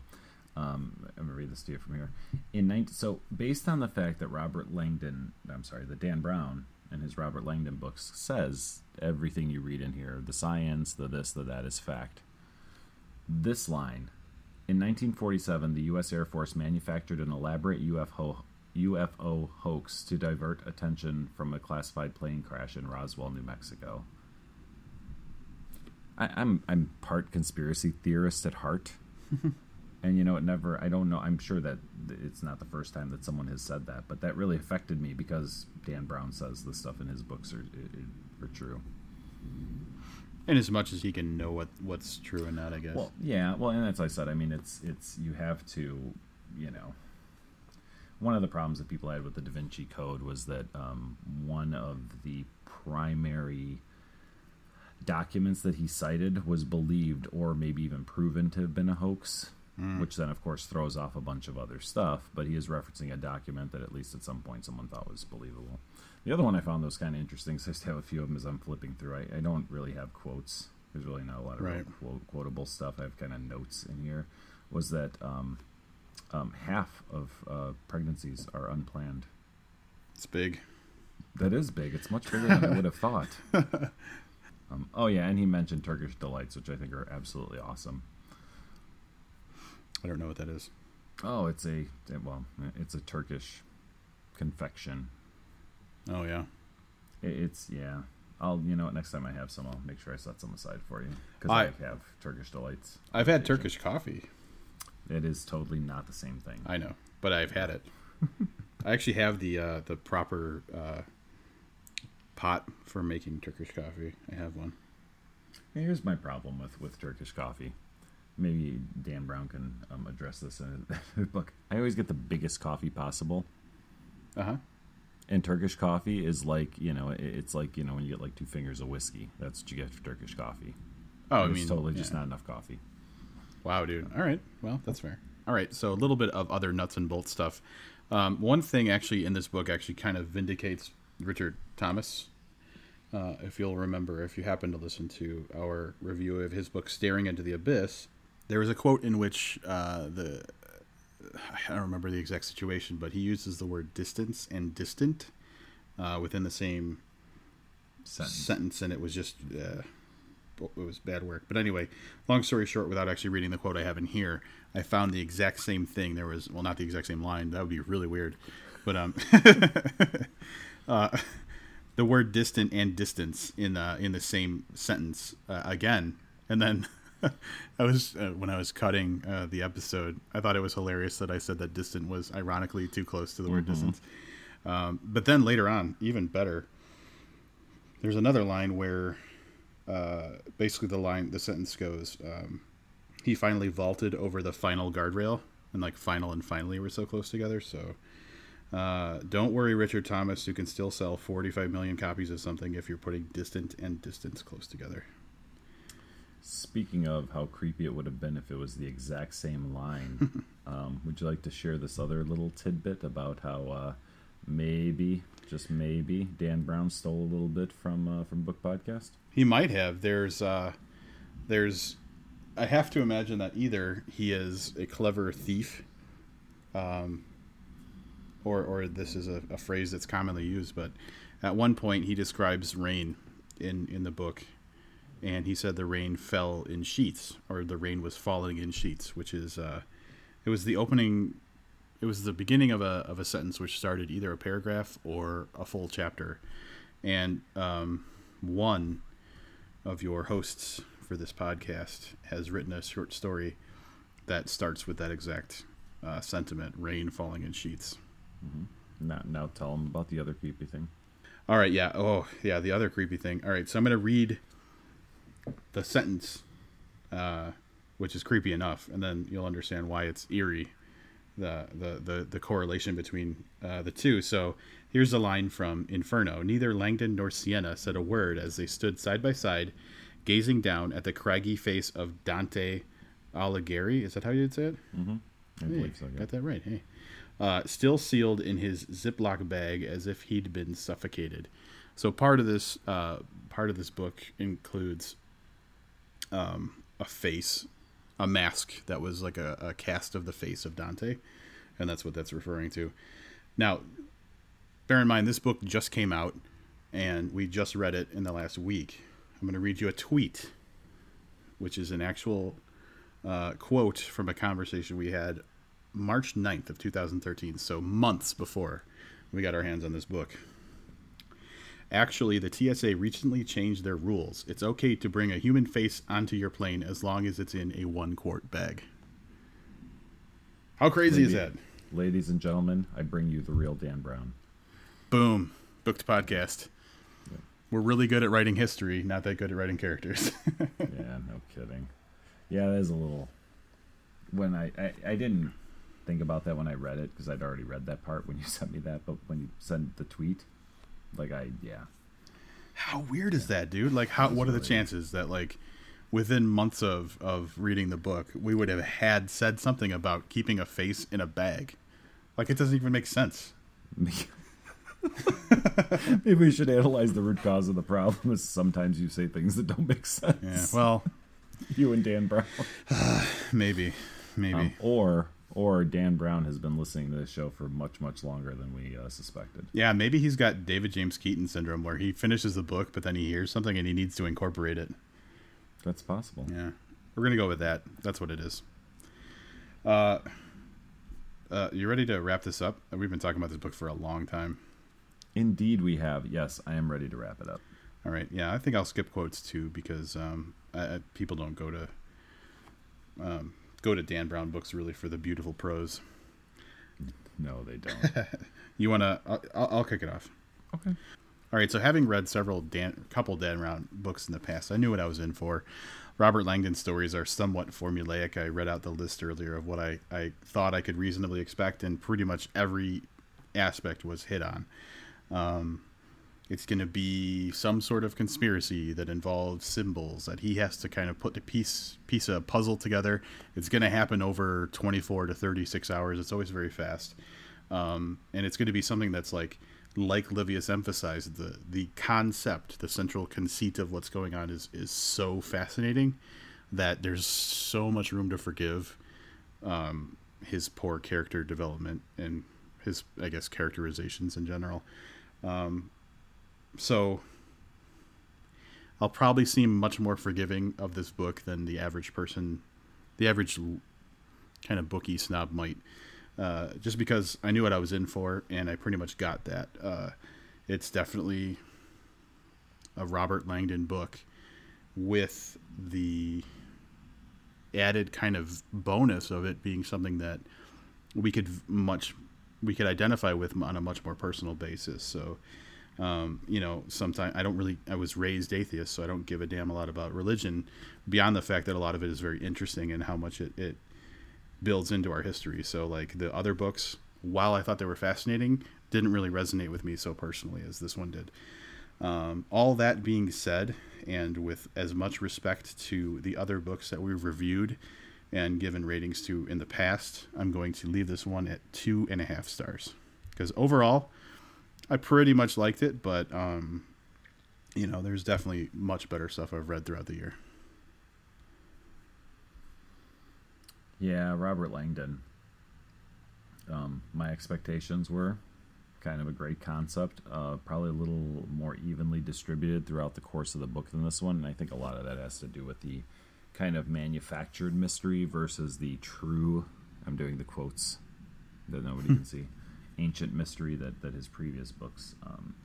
um, I'm gonna read this to you from here. In 19, so based on the fact that Robert Langdon, I'm sorry, that Dan Brown in his Robert Langdon books says everything you read in here, the science, the this, the that is fact. This line. In 1947, the U.S. Air Force manufactured an elaborate UFO UFO hoax to divert attention from a classified plane crash in Roswell, New Mexico. I, I'm I'm part conspiracy theorist at heart, and you know it never. I don't know. I'm sure that it's not the first time that someone has said that, but that really affected me because Dan Brown says the stuff in his books are are, are true. And as much as he can know what what's true and not, I guess. Well, yeah. Well, and as I said, I mean, it's it's you have to, you know. One of the problems that people had with the Da Vinci Code was that um, one of the primary documents that he cited was believed or maybe even proven to have been a hoax, which then, of course, throws off a bunch of other stuff. But he is referencing a document that at least at some point someone thought was believable. The other one I found that was kind of interesting, so I just have a few of them as I'm flipping through. I, I don't really have quotes. There's really not a lot of Right. quote, quotable stuff. I have kind of notes in here. Was that um, um, half of uh, pregnancies are unplanned? it's big. That is big. It's much bigger than I would have thought. Um, oh yeah, and he mentioned Turkish delights, which I think are absolutely awesome. I don't know what that is. Oh, it's a well, it's a Turkish confection. Oh yeah. It, it's yeah. I'll you know what next time I have some, I'll make sure I set some aside for you because I, I- have Turkish delights. I've had Turkish coffee. It is totally not the same thing. I know, but I've had it. I actually have the uh, the proper uh, pot for making Turkish coffee. I have one. Here's my problem with with Turkish coffee. Maybe Dan Brown can um, address this in his book. I always get the biggest coffee possible. Uh huh. And Turkish coffee is like, you know, it's like, you know, when you get like two fingers of whiskey. That's what you get for Turkish coffee. Oh, I it's mean, totally just not enough coffee. Wow, dude. All right. Well, that's fair. All right. So a little bit of other nuts and bolts stuff. Um, one thing actually in this book actually kind of vindicates Richard Thomas. Uh, if you'll remember, if you happen to listen to our review of his book "Staring into the Abyss," there was a quote in which uh, the I don't remember the exact situation, but he uses the word distance and distant uh, within the same Sentence. sentence, and it was just uh, it was bad work. But anyway, long story short, without actually reading the quote I have in here, I found the exact same thing. There was well, not the exact same line. That would be really weird, but um, uh, the word distant and distance in uh, in the same sentence uh, again, and then. I was uh, when I was cutting uh, the episode. I thought it was hilarious that I said that distant was ironically too close to the word distance. Um, but then later on, even better, there's another line where uh, basically the line, the sentence goes, um, he finally vaulted over the final guardrail, and like final and finally were so close together. So uh, don't worry, Richard Thomas, you can still sell 45 million copies of something if you're putting distant and distance close together. Speaking of how creepy it would have been if it was the exact same line, um, would you like to share this other little tidbit about how uh, maybe, just maybe, Dan Brown stole a little bit from uh, from Booked Podcast? He might have. There's, uh, there's, I have to imagine that either he is a clever thief, um, or or this is a, a phrase that's commonly used. But at one point, he describes rain in in the book, and he said the rain fell in sheets, or the rain was falling in sheets, which is, uh, it was the opening. It was the beginning of a of a sentence which started either a paragraph or a full chapter, and um, one of your hosts for this podcast has written a short story that starts with that exact uh, sentiment: rain falling in sheets. Now, now tell them about the other creepy thing. All right, yeah. Oh, yeah. The other creepy thing. All right, so I'm gonna read the sentence, uh, which is creepy enough, and then you'll understand why it's eerie. The the the, the correlation between uh, the two. So here's a line from Inferno. Neither Langdon nor Sienna said a word as they stood side by side, gazing down at the craggy face of Dante Alighieri. Is that how you'd say it? I Hey, believe so. Yeah. Got that right. Hey. Uh, still sealed in his Ziploc bag as if he'd been suffocated. So part of this uh, part of this book includes um, a face, a mask that was like a, a cast of the face of Dante, and that's what that's referring to. Now, bear in mind this book just came out, and we just read it in the last week. I'm going to read you a tweet, which is an actual uh, quote from a conversation we had March 9th of 2013, so months before we got our hands on this book. Actually, the TSA recently changed their rules. It's okay to bring a human face onto your plane as long as it's in a one quart bag. How crazy is that? Ladies and gentlemen, I bring you the real Dan Brown. Boom. Booked podcast. We're really good at writing history, not that good at writing characters. yeah, no kidding. Yeah, that is a little. When I, I I didn't think about that when I read it because I'd already read that part when you sent me that, but when you sent the tweet, like I yeah, How weird is that, dude? Like, how? What are the chances that, like, within months of of reading the book, we would have had said something about keeping a face in a bag? Like, it doesn't even make sense. maybe we should analyze the root cause of the problem. Is sometimes you say things that don't make sense. Yeah. Well, you and Dan Brown, maybe, maybe. Um, or or Dan Brown has been listening to this show for much much longer than we uh, suspected. yeah, maybe he's got David James Keaton syndrome, where he finishes the book, but then he hears something and he needs to incorporate it. That's possible. Yeah, we're gonna go with that. That's what it is. Uh, uh, you ready to wrap this up? We've been talking about this book for a long time. Indeed, we have. Yes, I am ready to wrap it up. All right. Yeah, I think I'll skip quotes too because um, I, I, people don't go to um, go to Dan Brown books really for the beautiful prose. No, they don't. You wanna? I'll, I'll I'll kick it off. okay. All right. So having read several Dan, couple Dan Brown books in the past, I knew what I was in for. Robert Langdon stories are somewhat formulaic. I read out the list earlier of what I, I thought I could reasonably expect, and pretty much every aspect was hit on. Um, it's going to be some sort of conspiracy that involves symbols that he has to kind of put the piece piece of puzzle together. It's going to happen over 24 to 36 hours. It's always very fast. um, and it's going to be something that's like like Livius emphasized the the concept, the central conceit of what's going on is is so fascinating that there's so much room to forgive um, his poor character development and his I guess characterizations in general. Um, so I'll probably seem much more forgiving of this book than the average person, the average kind of bookie snob might, uh, just because I knew what I was in for and I pretty much got that. Uh, it's definitely a Robert Langdon book with the added kind of bonus of it being something that we could much we could identify with on a much more personal basis. So, um, you know, sometimes I don't really. I was raised atheist, so I don't give a damn a lot about religion, beyond the fact that a lot of it is very interesting and how much it, it builds into our history. So, like the other books, while I thought they were fascinating, didn't really resonate with me so personally as this one did. Um, all that being said, and with as much respect to the other books that we've reviewed and given ratings to in the past, I'm going to leave this one at two and a half stars. Because overall, I pretty much liked it, but um, you know, there's definitely much better stuff I've read throughout the year. Yeah, Robert Langdon. Um, my expectations were kind of a great concept, uh, probably a little more evenly distributed throughout the course of the book than this one, and I think a lot of that has to do with the kind of manufactured mystery versus the true. I'm doing the quotes that nobody can see. Ancient mystery that that his previous books um,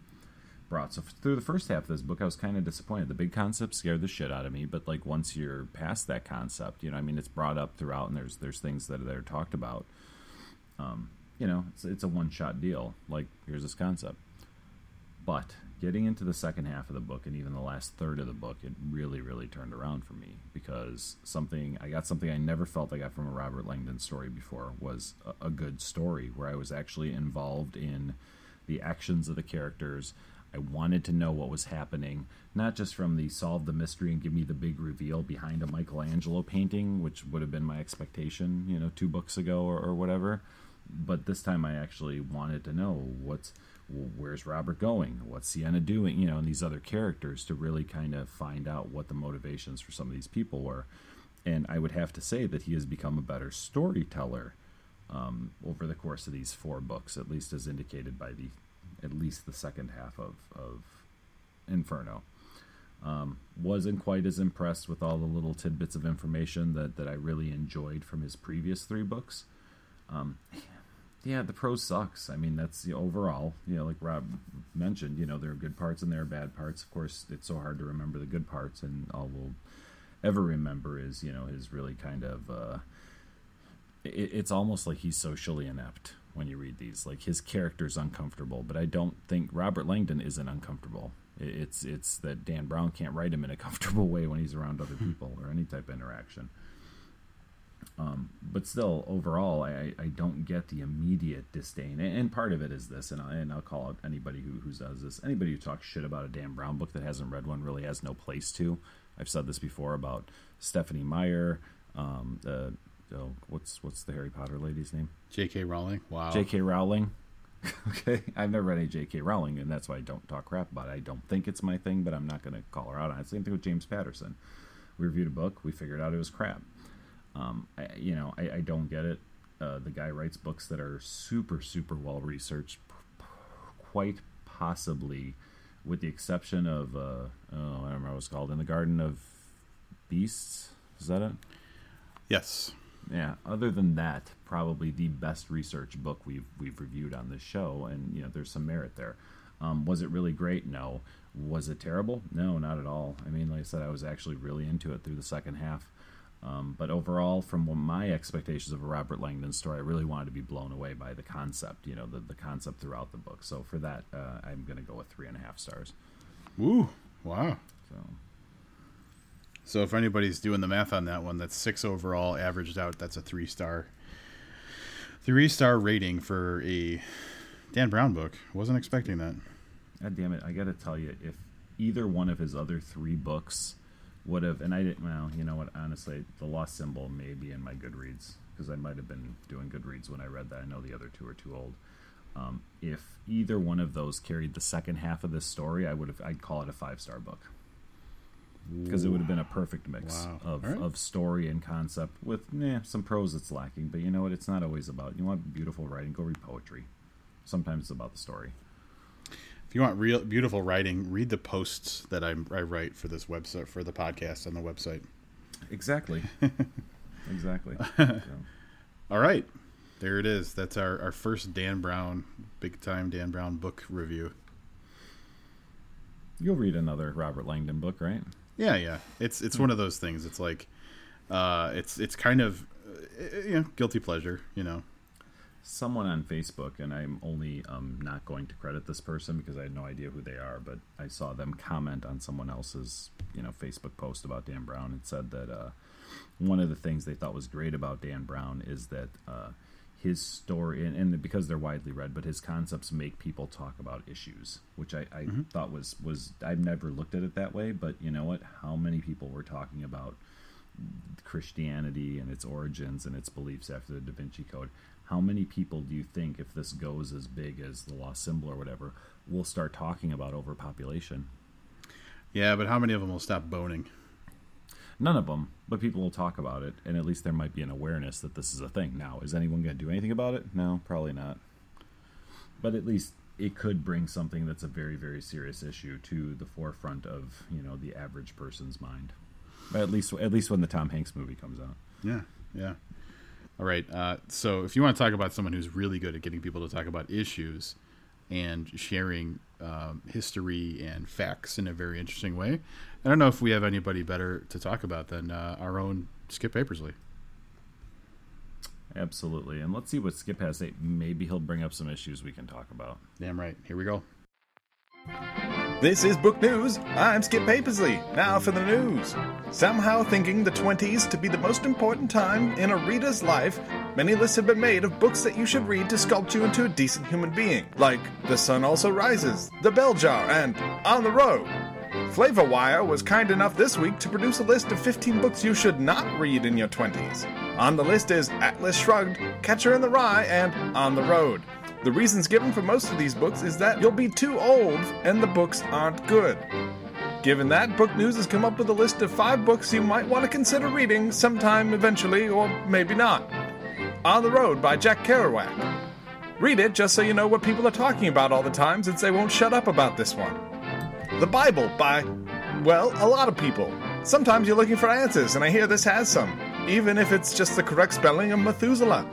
brought. So through the first half of this book, I was kind of disappointed. The big concept scared the shit out of me, but like once you're past that concept, you know, I mean, it's brought up throughout, and there's there's things that are talked about. Um, you know, it's it's a one shot deal. Like here's this concept, but getting into the second half of the book and even the last third of the book, it really really turned around for me because something I got something I never felt I got from a Robert Langdon story before was a, a good story where I was actually involved in the actions of the characters. I wanted to know what was happening, not just from the solve the mystery and give me the big reveal behind a Michelangelo painting, which would have been my expectation, you know, two books ago or, or whatever. But this time I actually wanted to know what's where's Robert going? What's Sienna doing? You know, and these other characters to really kind of find out what the motivations for some of these people were. And I would have to say that he has become a better storyteller um, over the course of these four books, at least as indicated by the at least the second half of, of Inferno. Um, wasn't quite as impressed with all the little tidbits of information that, that I really enjoyed from his previous three books. Um, yeah, the prose sucks. I mean, that's the overall. You know, like Rob mentioned, you know, there are good parts and there are bad parts. Of course, it's so hard to remember the good parts, and all we'll ever remember is, you know, his really kind of. Uh, it, it's almost like he's socially inept when you read these. Like his character's uncomfortable, but I don't think Robert Langdon isn't uncomfortable. It's it's that Dan Brown can't write him in a comfortable way when he's around other people or any type of interaction. Um, but still, overall, I, I don't get the immediate disdain, and part of it is this, and, I, and I'll call out anybody who, who does this. Anybody who talks shit about a Dan Brown book that hasn't read one really has no place to. I've said this before about Stephenie Meyer. Um, uh, oh, what's what's the Harry Potter lady's name? J.K. Rowling. Wow. J.K. Rowling. okay, I've never read any J.K. Rowling, and that's why I don't talk crap about it. I don't think it's my thing, but I'm not going to call her out on it. Same thing with James Patterson. We reviewed a book, we figured out it was crap. Um, I, you know, I, I, don't get it. Uh, the guy writes books that are super, super well researched, quite possibly, with the exception of, uh, oh, I don't remember what it's called, In the Garden of Beasts. Is that it? Yes. Yeah. Other than that, probably the best research book we've we've reviewed on this show, and you know, there's some merit there. Um, was it really great? No. Was it terrible? No, not at all. I mean, like I said, I was actually really into it through the second half. Um, but overall, from my expectations of a Robert Langdon story, I really wanted to be blown away by the concept, you know, the, the concept throughout the book. So for that, uh, I'm going to go with three and a half stars. Ooh, wow. So. so if anybody's doing the math on that one, that's six overall, averaged out. That's a three star, three star rating for a Dan Brown book. Wasn't expecting that. God damn it! I got to tell you, if either one of his other three books would have, and I didn't. Well, you know what? Honestly, the Lost Symbol may be in my Goodreads because I might have been doing Goodreads when I read that. I know the other two are too old. Um, if either one of those carried the second half of this story, I would have I'd call it a five star book because it would have been a perfect mix Wow. of, right. of story and concept with eh, some prose that's lacking. But you know what? It's not always about you want beautiful writing. Go read poetry. Sometimes it's about the story. If you want real beautiful writing, read the posts that I, I write for this website for the podcast on the website. Exactly. exactly. So, All right, there it is. That's our, our first Dan Brown, big time Dan Brown book review. you'll read another Robert Langdon book, right? Yeah, yeah. It's it's one of those things. It's like, uh, it's it's kind of, uh, you know, guilty pleasure. You know. Someone on Facebook, and I'm only um, not going to credit this person because I had no idea who they are, but I saw them comment on someone else's, you know, Facebook post about Dan Brown and said that uh, one of the things they thought was great about Dan Brown is that uh, his story, and, and because they're widely read, but his concepts make people talk about issues, which I, I thought was was I've never looked at it that way, but you know what? How many people were talking about Christianity and its origins and its beliefs after the Da Vinci Code. How many people do you think, if this goes as big as the Lost Symbol or whatever, will start talking about overpopulation? Yeah, but how many of them will stop boning? None of them, but people will talk about it, and at least there might be an awareness that this is a thing. Now, is anyone going to do anything about it? No, probably not. But at least it could bring something that's a very, very serious issue to the forefront of you know the average person's mind. At least, at least when the Tom Hanks movie comes out. Yeah, yeah. All right. Uh, so if you want to talk about someone who's really good at getting people to talk about issues and sharing um, history and facts in a very interesting way, I don't know if we have anybody better to talk about than uh, our own Skip Papersley. Absolutely. And let's see what Skip has to say. Maybe he'll bring up some issues we can talk about. Damn right. Here we go. This is Book News. I'm Skip Papersley. Now for the news. Somehow thinking the 20s to be the most important time in a reader's life, many lists have been made of books that you should read to sculpt you into a decent human being, like The Sun Also Rises, The Bell Jar, and On the Road. Flavorwire was kind enough this week to produce a list of 15 books you should not read in your 20s. On the list is Atlas Shrugged, Catcher in the Rye, and On the Road. The reasons given for most of these books is that you'll be too old and the books aren't good. Given that, Book News has come up with a list of five books you might want to consider reading sometime eventually, or maybe not. On the Road by Jack Kerouac. Read it just so you know what people are talking about all the time, since they won't shut up about this one. The Bible by, well, a lot of people. Sometimes you're looking for answers, and I hear this has some, even if it's just the correct spelling of Methuselah.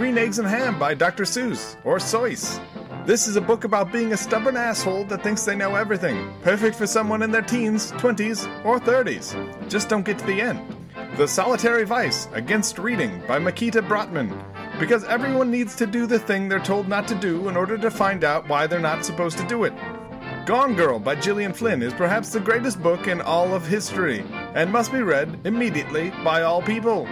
Green Eggs and Ham by Dr. Seuss, or Seuss. This is a book about being a stubborn asshole that thinks they know everything. Perfect for someone in their teens, 20s, or 30s. Just don't get to the end. The Solitary Vice Against Reading by Mikita Brottman. Because everyone needs to do the thing they're told not to do in order to find out why they're not supposed to do it. Gone Girl by Gillian Flynn is perhaps the greatest book in all of history, and must be read immediately by all people.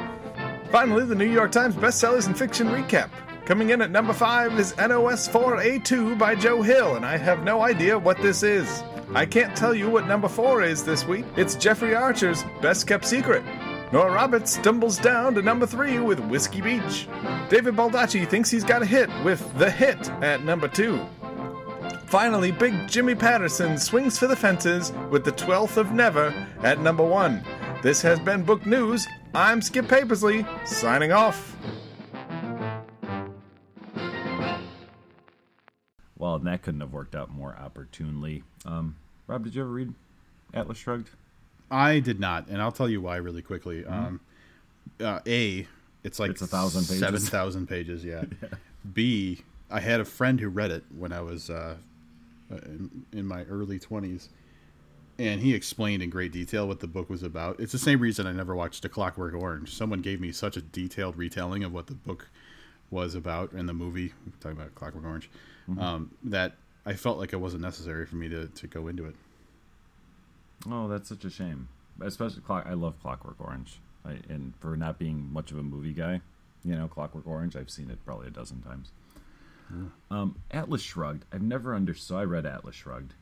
Finally, the New York Times bestsellers and fiction recap. Coming in at number 5 is NOS 4A2 by Joe Hill, and I have no idea what this is. I can't tell you what number 4 is this week. It's Jeffrey Archer's Best Kept Secret. Nora Roberts stumbles down to number 3 with Whiskey Beach. David Baldacci thinks he's got a hit with The Hit at number 2. Finally, Big Jimmy Patterson swings for the fences with the 12th of Never at number 1. This has been Book News. I'm Skip Papersley, signing off. Well, that couldn't have worked out more opportunely. Um, Rob, did you ever read Atlas Shrugged? I did not, and I'll tell you why really quickly. Um, uh, a, it's like It's a thousand pages. seven thousand pages. Yeah. B, I had a friend who read it when I was uh, uh, in, in my early twenties, and he explained in great detail what the book was about. It's the same reason I never watched A Clockwork Orange. Someone gave me such a detailed retelling of what the book was about in the movie. We're talking about Clockwork Orange, um, that I felt like it wasn't necessary for me to, to go into it. Oh, that's such a shame. Especially clock. I love Clockwork Orange, I, and for not being much of a movie guy, you know, Clockwork Orange. I've seen it probably a dozen times. Um, Atlas Shrugged. I've never understood. So I read Atlas Shrugged,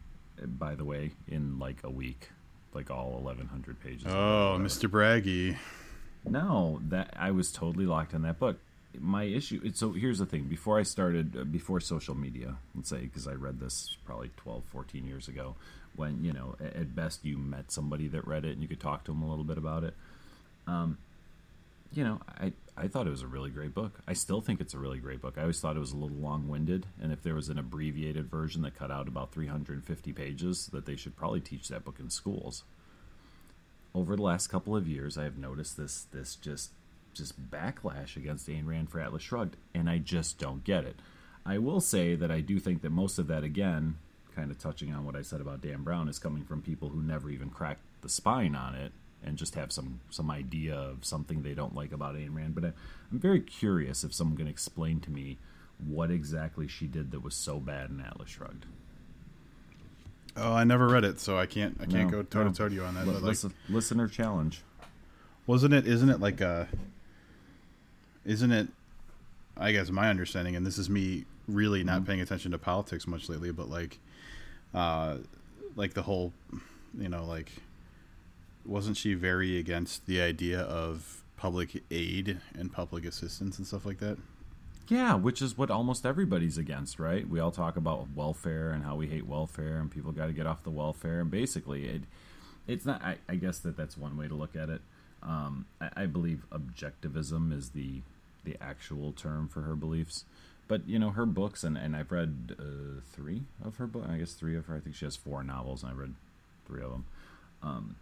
by the way, in like a week, like all eleven hundred pages. Oh. Mr. Braggy. No, that I was totally locked on that book. My issue. So here's the thing. Before I started, uh, before social media, let's say, because I read this probably 12, 14 years ago, when you know, a- at best you met somebody that read it and you could talk to them a little bit about it. Um, you know, I I thought it was a really great book. I still think it's a really great book. I always thought it was a little long winded, and if there was an abbreviated version that cut out about 350 pages, that they should probably teach that book in schools over the last couple of years, I have noticed this this just just backlash against Ayn Rand for Atlas Shrugged, and I just don't get it. I will say that I do think that most of that, again, kind of touching on what I said about Dan Brown, is coming from people who never even cracked the spine on it and just have some some idea of something they don't like about Ayn Rand. But I, I'm very curious if someone can explain to me what exactly she did that was so bad in Atlas Shrugged. Oh, I never read it, so I can't. I can't No, go toe to toe to you on that. But like, listen, listener challenge. wasn't it? Isn't it like a? Isn't it? I guess my understanding, and this is me really not paying attention to politics much lately, but like, uh, like the whole, you know, like, wasn't she very against the idea of public aid and public assistance and stuff like that? Yeah, which is what almost everybody's against, right? We all talk about welfare and how we hate welfare and people got to get off the welfare. And basically, it it's not. I, I guess that that's one way to look at it. Um, I, I believe objectivism is the the actual term for her beliefs. But you know her books, and, and I've read uh, three of her books. I guess three of her. I think she has four novels, and I read three of them. Um,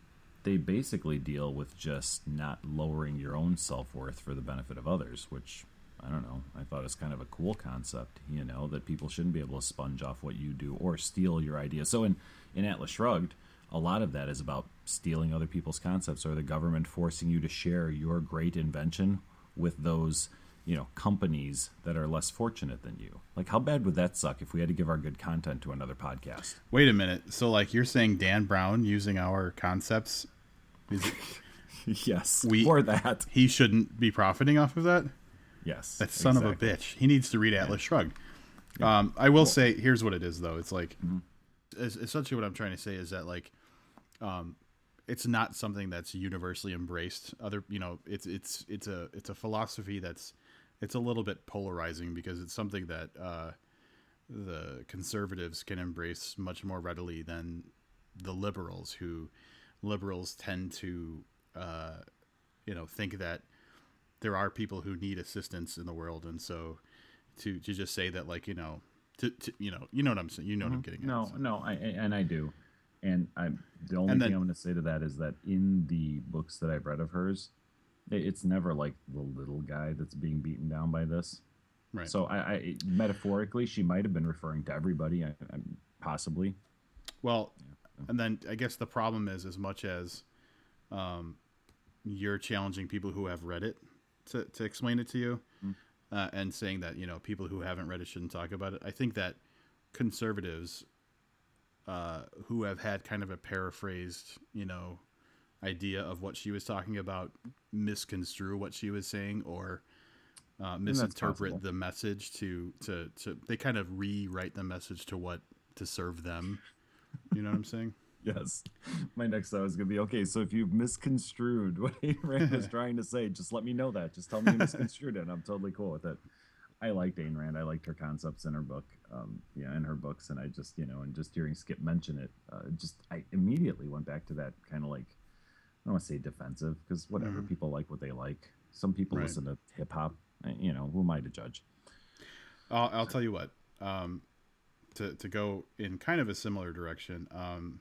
they basically deal with just not lowering your own self worth for the benefit of others, which I don't know. I thought it's kind of a cool concept, you know, that people shouldn't be able to sponge off what you do or steal your ideas. So in, in Atlas Shrugged, a lot of that is about stealing other people's concepts or the government forcing you to share your great invention with those, you know, companies that are less fortunate than you. Like, how bad would that suck if we had to give our good content to another podcast? Wait a minute. So, like, you're saying Dan Brown using our concepts, yes, We- for that. he shouldn't be profiting off of that? Yes, That son exactly. of a bitch. He needs to read Atlas Shrugged. Um, I will say, here's what it is, though. It's like, es- essentially, what I'm trying to say is that, like, um, it's not something that's universally embraced. Other, you know, it's it's it's a it's a philosophy that's it's a little bit polarizing because it's something that uh, the conservatives can embrace much more readily than the liberals, who liberals tend to, uh, you know, think that there are people who need assistance in the world, and so to to just say that, like, you know, to, to you know, you know what I'm saying, you know what I'm getting at. No, so. no, I, I and I do, and I'm the only And thing I'm going to say to that is that in the books that I've read of hers, it's never like the little guy that's being beaten down by this. right. So I, I metaphorically, she might have been referring to everybody, I, I, possibly. Well, and then I guess the problem is as much as um, you're challenging people who have read it to, to explain it to you uh, and saying that, you know, people who haven't read it shouldn't talk about it. I think that conservatives uh, who have had kind of a paraphrased, you know, idea of what she was talking about misconstrue what she was saying or uh, misinterpret the message to, to, to, they kind of rewrite the message to what, to serve them. You know what I'm saying? Yes. My next thought was going to be okay. So if you've misconstrued what Ayn Rand was trying to say, just let me know that. Just tell me you misconstrued it. and I'm totally cool with it. I liked Ayn Rand. I liked her concepts in her book, um, yeah, in her books, and I just, you know, and just hearing Skip mention it, uh, just I immediately went back to that kind of like, I don't want to say defensive because whatever people like what they like. Some people Right. listen to hip hop. You know, who am I to judge? I'll, I'll tell you what. Um, to to go in kind of a similar direction, um,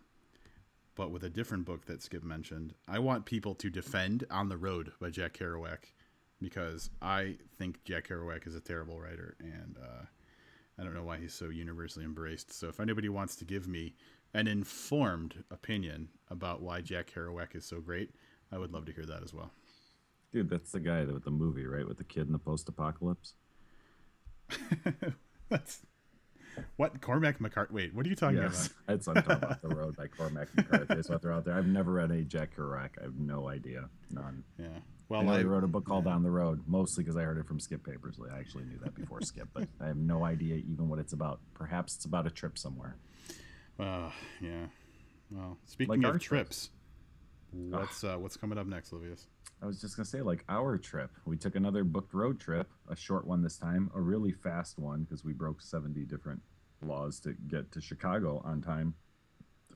but with a different book that Skip mentioned, I want people to defend "On the Road" by Jack Kerouac because I think Jack Kerouac is a terrible writer, and uh, I don't know why he's so universally embraced. So if anybody wants to give me an informed opinion about why Jack Kerouac is so great, I would love to hear that as well. Dude, that's the guy with the movie, right? With the kid in the post-apocalypse. That's what Cormac McCarthy. Wait, what are you talking Yes, about? that's what I'm talking about. The Road by Cormac McCarthy is what they're out there. I've never read any Jack Kerouac. I have no idea, none. Yeah. Well, know I, wrote a book called Down the Road, mostly because I heard it from Skip Papersley. I actually knew that before Skip, but I have no idea even what it's about. Perhaps it's about a trip somewhere. Uh, yeah. Well, speaking Like of our trips, what's uh, what's coming up next, Livius? I was just gonna say like our trip. We took another booked road trip, a short one this time, a really fast one because we broke seventy different laws to get to Chicago on time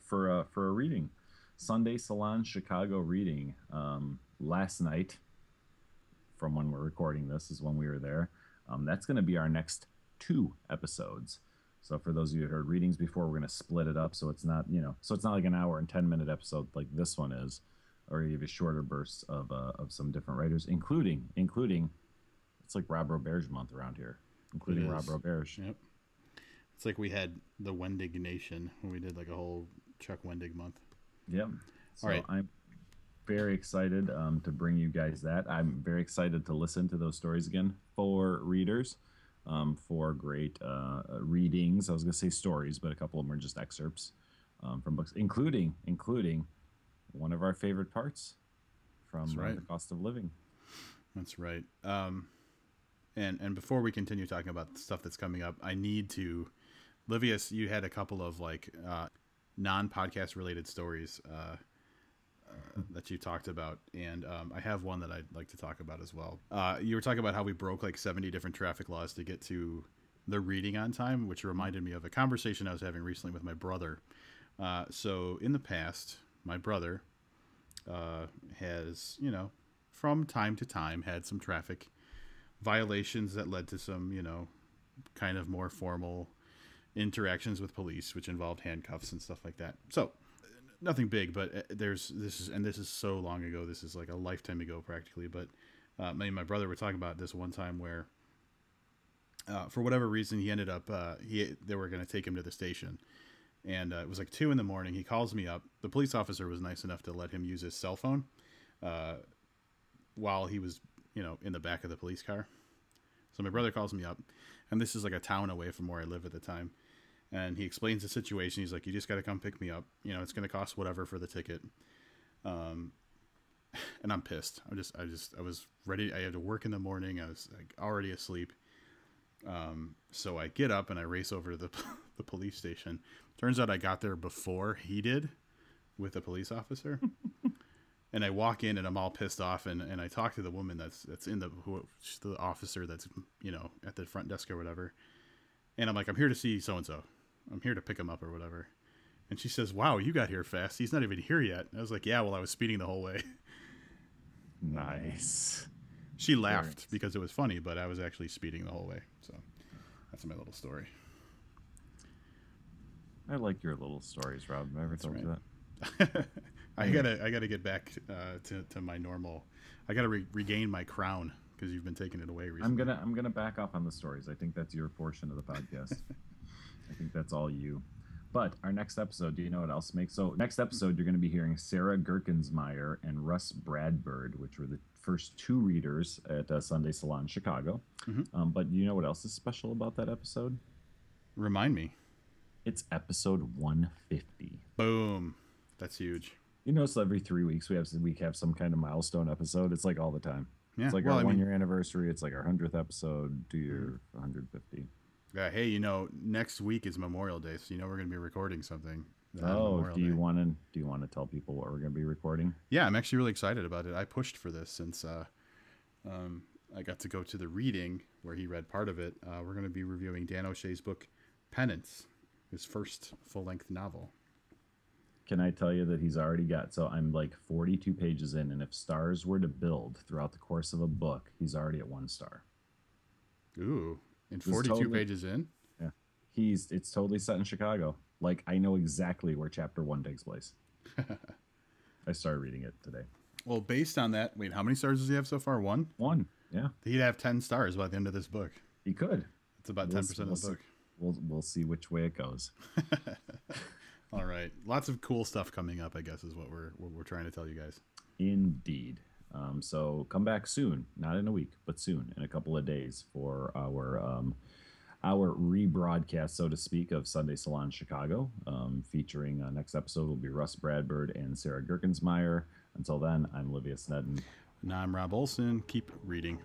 for a for a reading. Sunday Salon Chicago reading um, last night. From when we're recording this is when we were there. Um, that's going to be our next two episodes. So for those of you who heard readings before, we're going to split it up so it's not you know so it's not like an hour and ten minute episode like this one is, or give you shorter bursts of uh, of some different writers, including including it's like Rob Roberge month around here, including Rob. Roberge. Yep. It's like we had the Wendig Nation when we did like a whole Chuck Wendig month. Yep. So All right. I'm very excited um, to bring you guys that. I'm very excited to listen to those stories again for readers, um, for great uh, readings. I was going to say stories, but a couple of them are just excerpts um, from books, including including one of our favorite parts from uh, right. the cost of living. That's right. Um, and and before we continue talking about the stuff that's coming up, I need to, Livius, you had a couple of like uh, non podcast related stories uh, uh, that you talked about, and um, I have one that I'd like to talk about as well. Uh, you were talking about how we broke like seventy different traffic laws to get to the reading on time, which reminded me of a conversation I was having recently with my brother. Uh, so in the past, my brother uh, has, you know, from time to time had some traffic violations that led to some, you know, kind of more formal interactions with police, which involved handcuffs and stuff like that. So nothing big, but uh, there's this is and this is so long ago. This is like a lifetime ago practically. But uh, me and my brother were talking about this one time where, uh, for whatever reason, he ended up uh, he they were going to take him to the station. And uh, it was like two in the morning. He calls me up. The police officer was nice enough to let him use his cell phone uh, while he was, you know, in the back of the police car. So my brother calls me up, and this is like a town away from where I live at the time. And he explains the situation. He's like, "You just got to come pick me up. You know, it's going to cost whatever for the ticket." Um, and I'm pissed. I'm just, I just, I was ready. I had to work in the morning. I was like already asleep. Um, so I get up and I race over to the the police station. Turns out I got there before he did, with a police officer. and I walk in and I'm all pissed off and, and I talk to the woman that's that's in the who the officer that's you know at the front desk or whatever, and I'm like I'm here to see so and so, I'm here to pick him up or whatever, and she says Wow you got here fast he's not even here yet. I was like Yeah well I was speeding the whole way. Nice. She laughed because it was funny, but I was actually speeding the whole way. So that's my little story. I like your little stories, Rob. Have I ever told right. you that? I gotta I gotta get back uh, to to my normal. I gotta re- regain my crown because you've been taking it away recently. I'm gonna I'm gonna back off on the stories. I think that's your portion of the podcast. I think that's all you. But our next episode, do you know what else makes? So next episode, you're going to be hearing Sarah Gerkensmeyer and Rus Bradburd, which were the first two readers at uh, Sunday Salon Chicago. Um, but you know what else is special about that episode? Remind me. It's episode 150. Boom. That's huge. You know, so every three weeks we have we have some kind of milestone episode. It's like all the time. Yeah, It's like well, our I one mean- year anniversary. It's like our hundredth episode, two year, 150. Yeah, hey, you know, next week is Memorial Day, so you know we're going to be recording something. On Oh, do you want to do you want to tell people what we're going to be recording? Yeah, I'm actually really excited about it. I pushed for this since uh, um, I got to go to the reading where he read part of it. Uh, we're going to be reviewing Dan O'Shea's book, Penance, his first full length novel. Can I tell you that he's already got? So I'm like 42 pages in, and if stars were to build throughout the course of a book, he's already at one star. Ooh, and 42 totally- pages in? Yeah, he's it's totally set in Chicago. Like I know exactly where chapter one takes place. I started reading it today. Well, based on that, wait, how many stars does he have so far? One? One, yeah, He'd have 10 stars by the end of this book. he could. It's about We'll- 10% we'll of the see. book. We'll we'll see which way it goes. All right. Lots of cool stuff coming up, I guess, is what we're what we're trying to tell you guys. Indeed. Um, so come back soon, not in a week, but soon, in a couple of days, for our um, our rebroadcast, so to speak, of Sunday Salon Chicago, um, featuring uh, next episode will be Rus Bradburd and Sarah Gerkensmeyer. Until then, I'm Livius Nedin. And I'm Rob Olson. Keep reading.